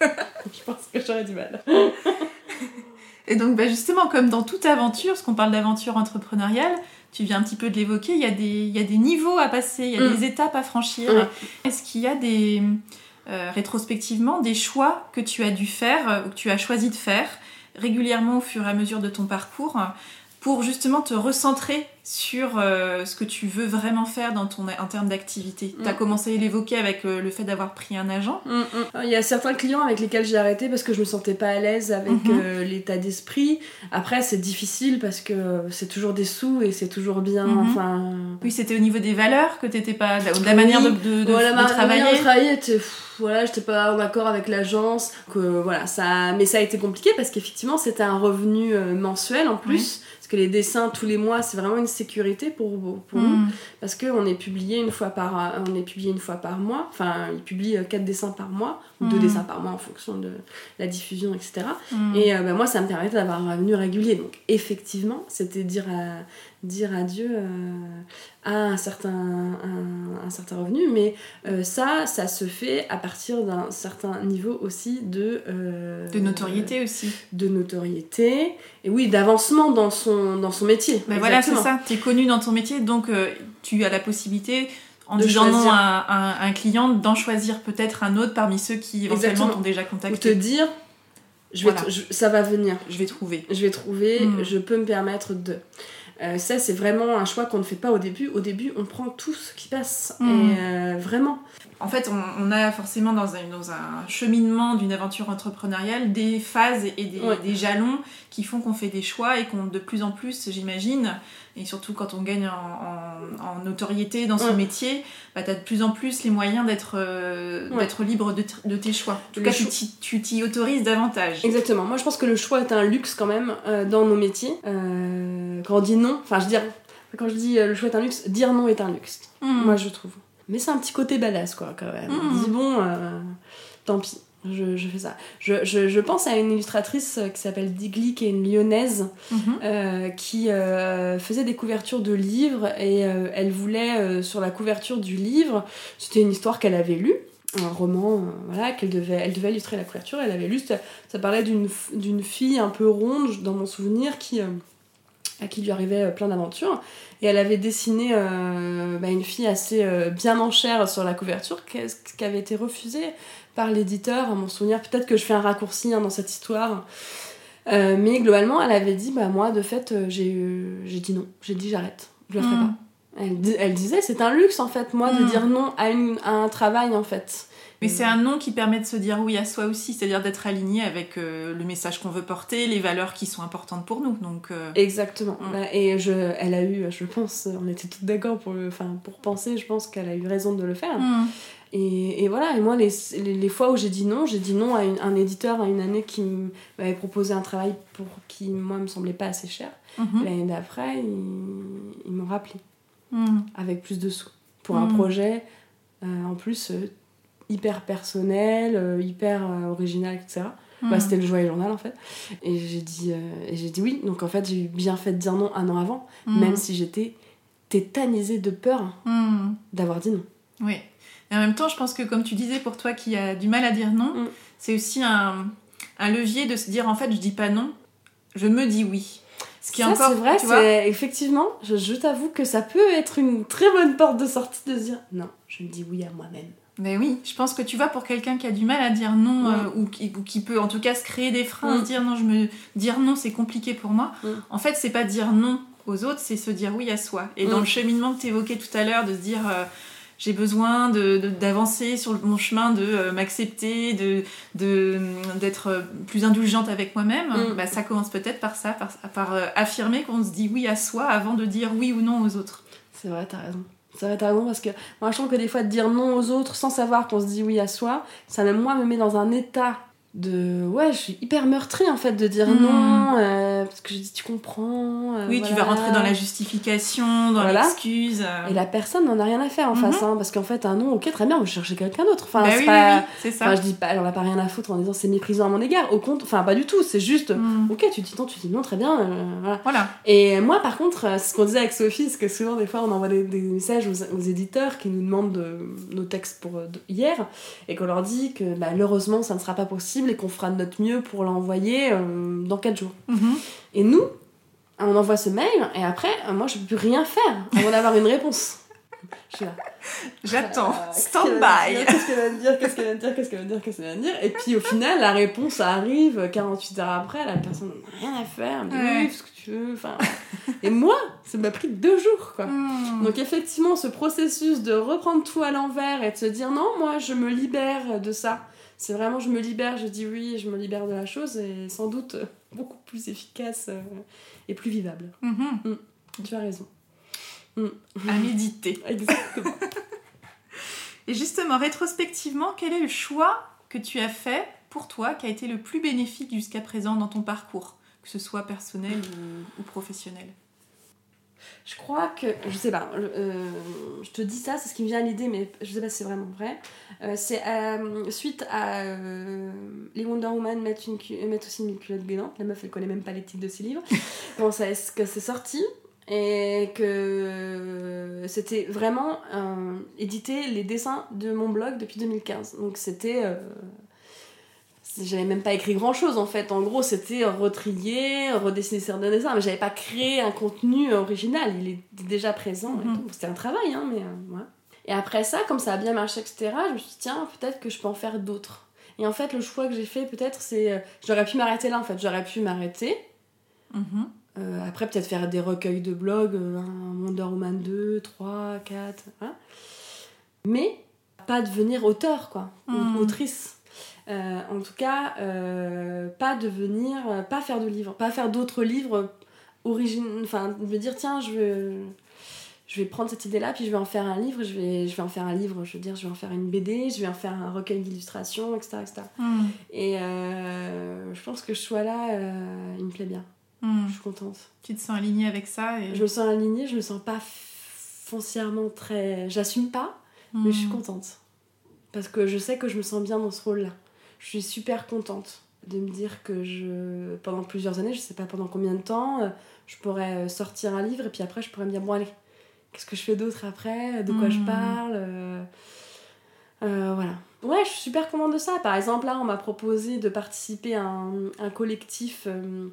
je pense que j'aurais du mal. Et donc bah, justement, comme dans toute aventure, parce qu'on parle d'aventure entrepreneuriale, tu viens un petit peu de l'évoquer, il y, a des- il y a des niveaux à passer, il y a Mm. des étapes à franchir. Est-ce qu'il y a des, euh, rétrospectivement des choix que tu as dû faire, euh, ou que tu as choisi de faire régulièrement au fur et à mesure de ton parcours pour justement te recentrer sur euh, ce que tu veux vraiment faire dans ton, en termes d'activité. Tu as Mm. commencé à l'évoquer avec euh, le fait d'avoir pris un agent. Mm, mm. Il y a certains clients avec lesquels j'ai arrêté parce que je me sentais pas à l'aise avec Mhm. euh, l'état d'esprit. Après, c'est difficile parce que c'est toujours des sous et c'est toujours bien. Mhm. Enfin, Oui, c'était au niveau des valeurs que t'étais pas, de la, de la Oui. manière de, de, de- voilà, de ma- la travailler. manière de travailler, pff, voilà, j'étais pas en accord avec l'agence. Que voilà, ça, mais ça a été compliqué parce qu'effectivement, c'était un revenu euh, mensuel en plus. Parce que les dessins tous les mois, c'est vraiment une sécurité pour, pour nous. Mm. Parce qu'on est publié une fois par on est publié une fois par mois. Enfin, ils publient euh, quatre dessins par mois ou deux Mhm. dessins par mois en fonction de la diffusion, etc. Mm. Et euh, bah, moi, ça me permettait d'avoir un revenu régulier. Donc, effectivement, c'était dire, à, dire adieu euh, à un certain, un, un certain revenu. Mais euh, ça, ça se fait à partir d'un certain niveau aussi de... euh, De notoriété aussi. De notoriété. Et oui, d'avancement dans son, dans son métier. Ben voilà, c'est ça. Tu es connu dans ton métier, donc tu as la possibilité, en De disant non à, à un client, d'en choisir peut-être un autre parmi ceux qui éventuellement t'ont déjà Ou te contacté. dire, je vais Voilà. tr- je- ça va venir. Je vais trouver. je vais trouver, Mm. je peux me permettre de. Euh, ça, c'est vraiment un choix qu'on ne fait pas au début. Au début, on prend tout ce qui passe. Mm. Et euh, vraiment. En fait, on, on a forcément dans un, dans un cheminement d'une aventure entrepreneuriale des phases et des, Ouais. des jalons qui font qu'on fait des choix et qu'on de plus en plus, j'imagine, et surtout quand on gagne en, en, notoriété dans son Ouais. métier, bah, tu as de plus en plus les moyens d'être euh, Ouais. d'être libre de, de tes choix. En tout Le cas, t'y- tu t'y autorises davantage. Exactement. Moi, je pense que le choix est un luxe quand même euh, dans nos métiers. Euh, quand on dit non, enfin, je veux dire, quand je dis le choix est un luxe, dire non est un luxe. Hmm. Moi, je trouve. Mais c'est un petit côté badass, quoi, quand même. Mm. On dit bon, tant pis. Je, je fais ça. Je, je, je pense à une illustratrice euh, qui s'appelle Digli, qui est une lyonnaise, Mhm. euh, qui euh, faisait des couvertures de livres et euh, elle voulait, sur la couverture du livre, c'était une histoire qu'elle avait lue, un roman, voilà, qu'elle devait, elle devait illustrer la couverture, elle avait lu, ça, ça parlait d'une fille un peu ronde, dans mon souvenir, qui, à qui lui arrivait plein d'aventures. Et elle avait dessiné euh, bah, une fille assez euh, bien en chair sur la couverture, qui, qui avait été refusée? Par l'éditeur, à mon souvenir. Peut-être que je fais un raccourci hein, dans cette histoire. Euh, mais globalement, elle avait dit, bah moi, de fait, euh, j'ai euh, j'ai dit non. J'ai dit j'arrête. Je le ferai Mm. pas. Elle, elle disait, c'est un luxe, en fait, moi, de Mm. dire non à, une- à un travail, en fait. Mais c'est un non qui permet de se dire oui à soi aussi, c'est-à-dire d'être aligné avec euh, le message qu'on veut porter, les valeurs qui sont importantes pour nous. Donc, euh, Exactement. Mm. Bah, Et je, elle a eu, je pense, on était toutes d'accord pour, le- enfin, pour penser, je pense qu'elle a eu raison de le faire. hmm. Et, et voilà, et moi, les, les, les fois où j'ai dit non, j'ai dit non à une- un éditeur à une année qui m'avait proposé un travail pour qui, moi, me semblait pas assez cher. Mhm. L'année d'après, ils, ils m'ont rappelé Hmm. avec plus de sous pour un Mm. projet, euh, en plus, euh, hyper personnel, euh, hyper original, etc. Bah, Hmm. c'était le joyeux journal en fait. Et j'ai dit, j'ai dit oui. Donc en fait, j'ai eu bien fait de dire non un an avant, même si j'étais tétanisée de peur d'avoir dit non. Oui. Et en même temps, je pense que comme tu disais, pour toi qui a du mal à dire non, Mm. c'est aussi un, un levier de se dire en fait, je dis pas non, je me dis oui. Ce qui est ça, encore, c'est vrai, tu vois, c'est effectivement, je, je t'avoue que ça peut être une très bonne porte de sortie de se dire non, je me dis oui à moi-même. Mais oui, je pense que tu vois, pour quelqu'un qui a du mal à dire non, Mm. euh, ou, qui, ou qui peut en tout cas se créer des freins, Mm. dire non, je me dire non, c'est compliqué pour moi. En fait, c'est pas dire non aux autres, c'est se dire oui à soi. Et dans le cheminement que tu évoquais tout à l'heure, de se dire euh, j'ai besoin de- de- d'avancer sur mon chemin, de euh, m'accepter, de de- d'être plus indulgente avec moi-même, Mm. bah, ça commence peut-être par ça, par, par euh, affirmer qu'on se dit oui à soi avant de dire oui ou non aux autres. C'est vrai, t'as raison. C'est vrai, t'as raison parce que moi je trouve que des fois dire non aux autres sans savoir qu'on se dit oui à soi, ça même moi me met dans un état de ouais, je suis hyper meurtrie en fait de dire Mm. non euh, parce que je dis tu comprends. euh, oui, tu vas rentrer dans la justification, dans Voilà. l'excuse. euh. Et la personne n'en a rien à faire en Mhm. face, hein, parce qu'en fait, un non, ok, très bien, on va chercher quelqu'un d'autre. Enfin, Bah c'est oui, pas- oui, oui, c'est ça. Enfin, je dis pas, elle en a pas rien à foutre en disant c'est méprisant à mon égard. Au compte, enfin, pas du tout, c'est juste, Mm. ok, tu dis non, tu dis non, très bien, voilà. Voilà. Et moi, par contre, c'est ce qu'on disait avec Sophie, c'est que souvent, des fois, on envoie des, des messages aux, aux éditeurs qui nous demandent de- nos textes pour de- hier, et qu'on leur dit que bah, malheureusement, ça ne sera pas possible et qu'on fera de notre mieux pour l'envoyer euh, dans 4 jours. Mhm. Et nous, on envoie ce mail, et après, euh, moi, je peux plus rien faire avant d'avoir une réponse. Je suis là. J'attends. Euh, qu'est-ce Stand qu'elle va me by. dire, Qu'est-ce qu'elle va me dire Qu'est-ce qu'elle va me dire Qu'est-ce qu'elle va me dire Qu'est-ce qu'elle va me dire Et puis au final, la réponse arrive 48 heures après, la personne n'a rien à faire, elle me dit Ouais. oui, ce que tu veux. Enfin, et moi, ça m'a pris deux jours, quoi. Mm. Donc effectivement, ce processus de reprendre tout à l'envers et de se dire non, moi, je me libère de ça. C'est vraiment, je me libère, je dis oui, je me libère de la chose et sans doute euh, beaucoup plus efficace euh, et plus vivable. Mhm. Tu as raison. À méditer. Exactement. Et justement, rétrospectivement, quel est le choix que tu as fait pour toi qui a été le plus bénéfique jusqu'à présent dans ton parcours, que ce soit personnel ou, ou professionnel? Je crois que, je sais pas, euh, je te dis ça, c'est ce qui me vient à l'idée, mais je sais pas si c'est vraiment vrai. Euh, c'est euh, suite à les Wonder Woman mettent, une, mettent aussi une culotte gainante. La meuf, elle connaît même pas les titres de ses livres. Quand ça, que c'est sorti? Et que c'était vraiment éditer les dessins de mon blog depuis 2015. Donc c'était. J'avais même pas écrit grand chose en fait. En gros, c'était retrier, redessiner certains dessins, mais j'avais pas créé un contenu original. Il était déjà présent. Mhm. C'était un travail, hein, mais euh, voilà. Et après ça, comme ça a bien marché, etc., je me suis dit, tiens, peut-être que je peux en faire d'autres. Et en fait, le choix que j'ai fait, peut-être, c'est. euh, J'aurais pu m'arrêter là, en fait. J'aurais pu m'arrêter. Mhm. Euh, après, peut-être faire des recueils de blogs, euh, Wonder Woman 2, 3, 4, hein. Mais pas devenir auteur, quoi, ou Mm. autrice. Euh, en tout cas, euh, pas devenir, euh, pas faire de livres, pas faire d'autres livres origine, enfin, de me dire, tiens, je veux je vais prendre cette idée-là, puis je vais en faire un livre, je vais, je vais en faire un livre, je veux dire, je vais en faire une BD, je vais en faire un recueil d'illustrations, etc. etc. Et euh, je pense que ce choix-là, il me plaît bien. Je suis contente. Tu te sens alignée avec ça et... Je me sens alignée, je me sens pas foncièrement très... J'assume pas, mais je suis contente. Parce que je sais que je me sens bien dans ce rôle-là. Je suis super contente de me dire que je pendant plusieurs années, je sais pas pendant combien de temps, euh, je pourrais sortir un livre et puis après je pourrais me dire bon allez, qu'est-ce que je fais d'autre après, de quoi je hmm. parle? Euh, euh, voilà. Ouais, je suis super contente de ça. Par exemple, là, on m'a proposé de participer à un, collectif euh,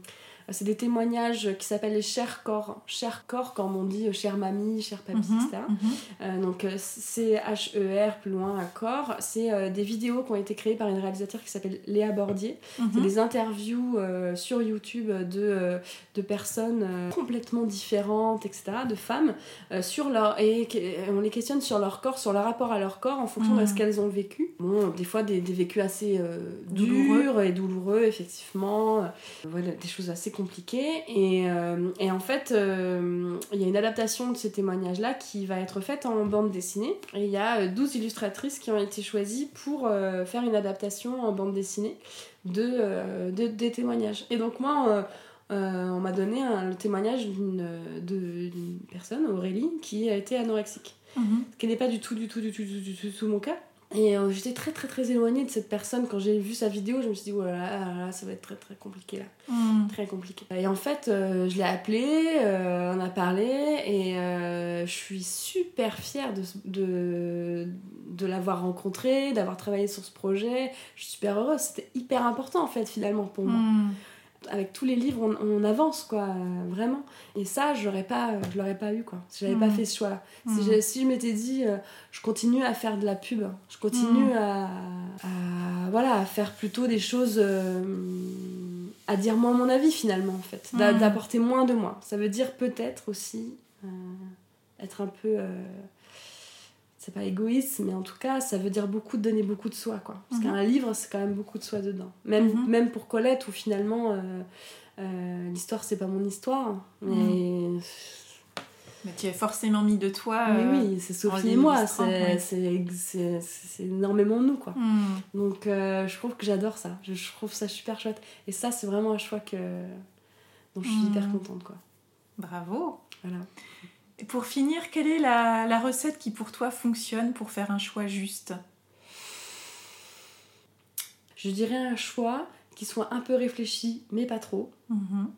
c'est des témoignages qui s'appellent les chers corps. Chers corps, comme on dit, chère mamie, chère papy, mhm, etc. Mhm. Euh, donc, C-H-E-R, plus loin, à corps. C'est euh, des vidéos qui ont été créées par une réalisatrice qui s'appelle Léa Bordier. C'est mhm. des interviews euh, sur YouTube de, de personnes complètement différentes, etc., de femmes, sur leur, et on les questionne sur leur corps, sur leur rapport à leur corps en fonction de ce qu'elles ont vécu. Bon, des fois, des, des vécus assez durs et douloureux, effectivement. voilà, des choses assez compliqué. Et, euh, et en fait, euh, il y a une adaptation de ces témoignages-là qui va être faite en bande dessinée. Et il y a 12 illustratrices qui ont été choisies pour euh, faire une adaptation en bande dessinée de, de des témoignages. Et donc moi... on m'a donné un, le témoignage d'une personne, Aurélie, qui a été anorexique. Mhm. Ce qui n'est pas du tout, du tout, du tout, du tout, du tout mon cas. Et euh, j'étais très très très éloignée de cette personne. Quand j'ai vu sa vidéo, je me suis dit, voilà, ça va être très très compliqué là. Hmm. Très compliqué. Et en fait, euh, je l'ai appelé, euh, on a parlé, et je suis super fière de, de, de l'avoir rencontré, d'avoir travaillé sur ce projet. Je suis super heureuse. C'était hyper important en fait, finalement, pour moi. Hmm avec tous les livres, on, avance, quoi, vraiment. Et ça, je l'aurais pas, je l'aurais pas eu, quoi, si j'avais pas mm. fait ce choix-là. Si, mm. je, m'étais dit, euh, je continue à faire de la pub, je continue mm. à, voilà, à faire plutôt des choses, euh, à dire moins mon avis, finalement, en fait, d'apporter moins de moi. Ça veut dire peut-être aussi euh, être un peu c'est pas égoïste, mais en tout cas, ça veut dire beaucoup de donner beaucoup de soi, quoi. Parce mhm. qu'un livre, c'est quand même beaucoup de soi dedans. Même, mhm. même pour Colette, où finalement, euh, euh, l'histoire, c'est pas mon histoire, mais... Mhm. Mais tu as forcément mis de toi. Mais oui, c'est Sophie et moi, c'est énormément nous, quoi. Donc, euh, je trouve que j'adore ça. Je, je, trouve ça super chouette. Et ça, c'est vraiment un choix que... dont je suis hyper contente, quoi. Bravo! Voilà pour finir, quelle est la, recette qui pour toi fonctionne pour faire un choix juste? Je dirais un choix qui soit un peu réfléchi, mais pas trop. Mhm.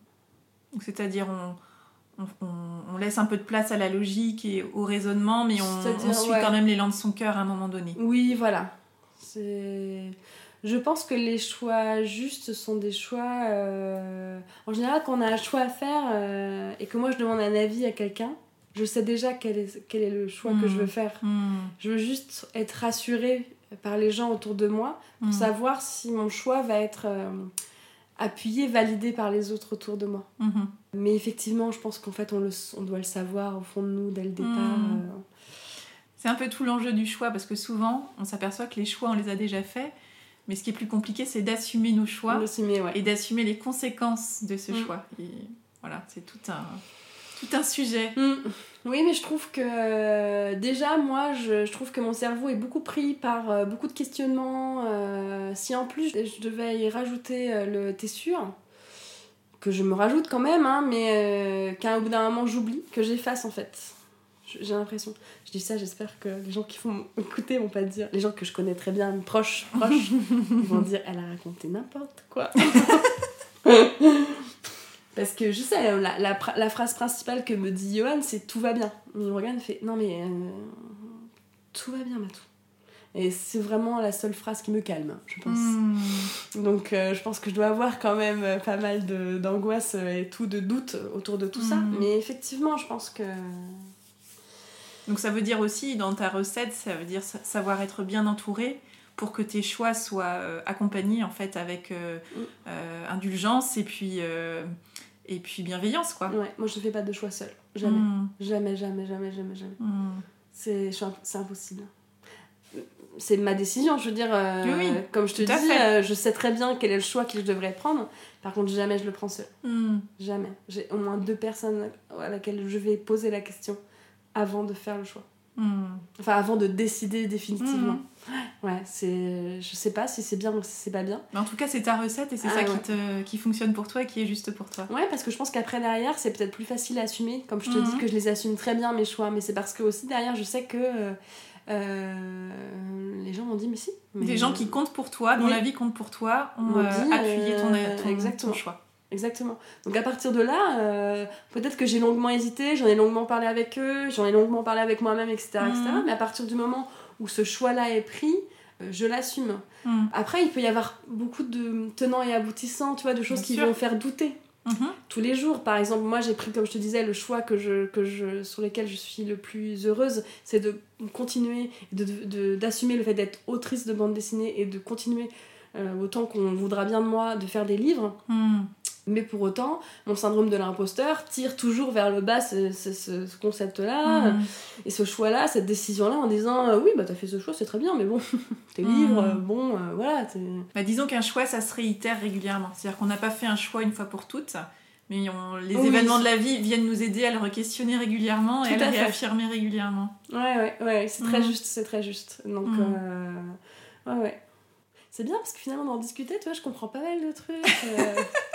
C'est-à-dire on, laisse un peu de place à la logique et au raisonnement, mais on, suit quand même l'élan de son cœur à un moment donné. Oui, voilà. Je pense que les choix justes sont des choix... Euh, en général, quand on a un choix à faire euh, et que moi je demande un avis à quelqu'un, je sais déjà quel est, quel est le choix que je veux hmm. faire. Hmm. Je veux juste être rassurée par les gens autour de moi pour hmm. savoir si mon choix va être euh, appuyé, validé par les autres autour de moi. Mais effectivement, je pense qu'en fait, on, le, on doit le savoir au fond de nous dès le départ. Euh. C'est un peu tout l'enjeu du choix parce que souvent, on s'aperçoit que les choix, on les a déjà faits. Mais ce qui est plus compliqué, c'est d'assumer nos choix et d'assumer les conséquences de ce choix. Et voilà, c'est tout un, tout un sujet. Mm. Oui, mais je trouve que euh, déjà, moi, je, trouve que mon cerveau est beaucoup pris par euh, beaucoup de questionnements. Euh, si en plus je devais y rajouter le t'es sûr, que je me rajoute quand même, hein, mais qu'à bout d'un moment j'oublie, que j'efface en fait. J'ai l'impression. Je dis ça, j'espère que les gens qui vont écouter vont pas dire. Les gens que je connais très bien, proches, proches, vont dire elle a raconté n'importe quoi. Parce que je sais, la, la, la, phrase principale que me dit Johan, c'est tout va bien. Mais Morgane fait non, mais euh, tout va bien, Matou. Et c'est vraiment la seule phrase qui me calme, je pense. Hmm. Donc euh, je pense que je dois avoir quand même euh, pas mal d'angoisse et tout, de doute autour de tout ça. Hmm. Mais effectivement, je pense que. Donc ça veut dire aussi, dans ta recette, ça veut dire savoir être bien entouré pour que tes choix soient accompagnés en fait avec mm. indulgence et puis et puis bienveillance, quoi. Ouais, moi je fais pas de choix seul. Jamais. Hmm. Jamais, jamais, jamais, jamais, jamais. Hmm. C'est impossible. c'est ma décision, je veux dire, euh, Oui, oui, comme je te tout dis, euh, je sais très bien quel est le choix que je devrais prendre. Par contre, jamais je le prends seul. Hmm. Jamais. J'ai au moins deux personnes à laquelle je vais poser la question avant de faire le choix. Hmm. Enfin, avant de décider définitivement. Mhm. Ouais, c'est. Je sais pas si c'est bien ou si c'est pas bien. Mais en tout cas, c'est ta recette et c'est Ah, ça ouais. qui, te, qui fonctionne pour toi et qui est juste pour toi. Ouais, parce que je pense qu'après derrière, c'est peut-être plus facile à assumer. Comme je te Mhm. dis que je les assume très bien, mes choix. Mais c'est parce que aussi derrière, je sais que. euh, euh, les gens m'ont dit, mais si. mais- Des gens qui comptent pour toi, dont Oui. la vie compte pour toi, ont euh, dit, appuyé ton, ton- choix. Exactement. Donc à partir de là, euh, peut-être que j'ai longuement hésité, j'en ai longuement parlé avec eux, j'en ai longuement parlé avec moi-même, etc., etc. Mhm. Mais à partir du moment où ce choix-là est pris, euh, je l'assume. Hmm. Après, il peut y avoir beaucoup de tenants et aboutissants, tu vois, de choses Bien qui sûr. vont faire douter Mhm. tous les jours. Par exemple, moi, j'ai pris, comme je te disais, le choix que je, que je, sur lequel je suis le plus heureuse, c'est de continuer, de, de- d'assumer le fait d'être autrice de bande dessinée et de continuer, euh, autant qu'on voudra bien de moi, de faire des livres. Mais pour autant, mon syndrome de l'imposteur tire toujours vers le bas ce, ce- ce- ce concept-là Hmm. et ce choix-là, cette décision-là, en disant euh, oui, bah t'as fait ce choix, c'est très bien, mais bon, tes Mhm. livres, euh, bon, euh, voilà. Bah, disons qu'un choix, ça se réitère régulièrement. C'est-à-dire qu'on n'a pas fait un choix une fois pour toutes, mais on- les Oui. événements de la vie viennent nous aider à le re-questionner régulièrement et à le réaffirmer régulièrement. Ouais, ouais, ouais, c'est très Mhm. juste, c'est très juste. Donc, euh, ouais, ouais. C'est bien parce que finalement, d'en discuter, tu vois, je comprends pas mal de trucs.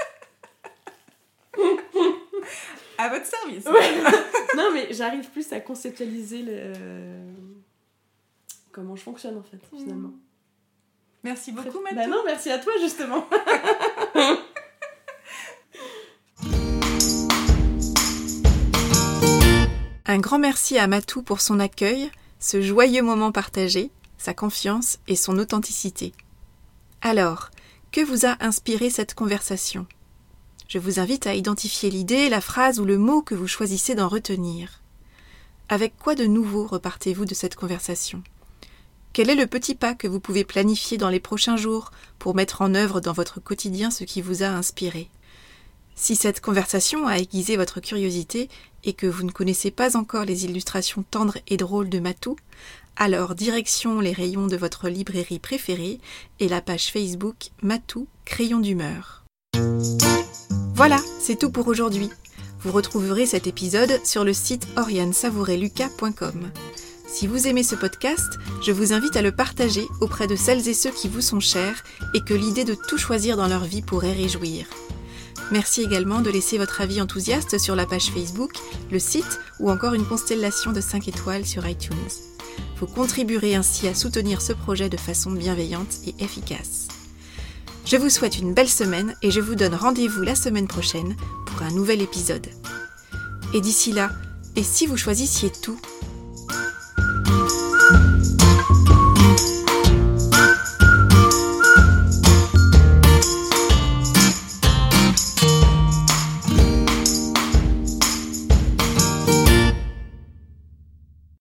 À votre service. Ouais. non, mais j'arrive plus à conceptualiser le... comment je fonctionne en fait, finalement. Merci beaucoup, Bah Mathilde. non, merci à toi, justement. Un grand merci à Matou pour son accueil, ce joyeux moment partagé, sa confiance et son authenticité. Alors, que vous a inspiré cette conversation? Je vous invite à identifier l'idée, la phrase ou le mot que vous choisissez d'en retenir. Avec quoi de nouveau repartez-vous de cette conversation? Quel est le petit pas que vous pouvez planifier dans les prochains jours pour mettre en œuvre dans votre quotidien ce qui vous a inspiré? Si cette conversation a aiguisé votre curiosité, et que vous ne connaissez pas encore les illustrations tendres et drôles de Matou, alors direction les rayons de votre librairie préférée et la page Facebook Matou Crayon d'humeur. Voilà, c'est tout pour aujourd'hui. Vous retrouverez cet épisode sur le site oriansavoureluca.com. Si vous aimez ce podcast, je vous invite à le partager auprès de celles et ceux qui vous sont chers et que l'idée de tout choisir dans leur vie pourrait réjouir. Merci également de laisser votre avis enthousiaste sur la page Facebook, le site ou encore une constellation de 5 étoiles sur iTunes. Vous contribuerez ainsi à soutenir ce projet de façon bienveillante et efficace. Je vous souhaite une belle semaine et je vous donne rendez-vous la semaine prochaine pour un nouvel épisode. Et d'ici là, et si vous choisissiez tout?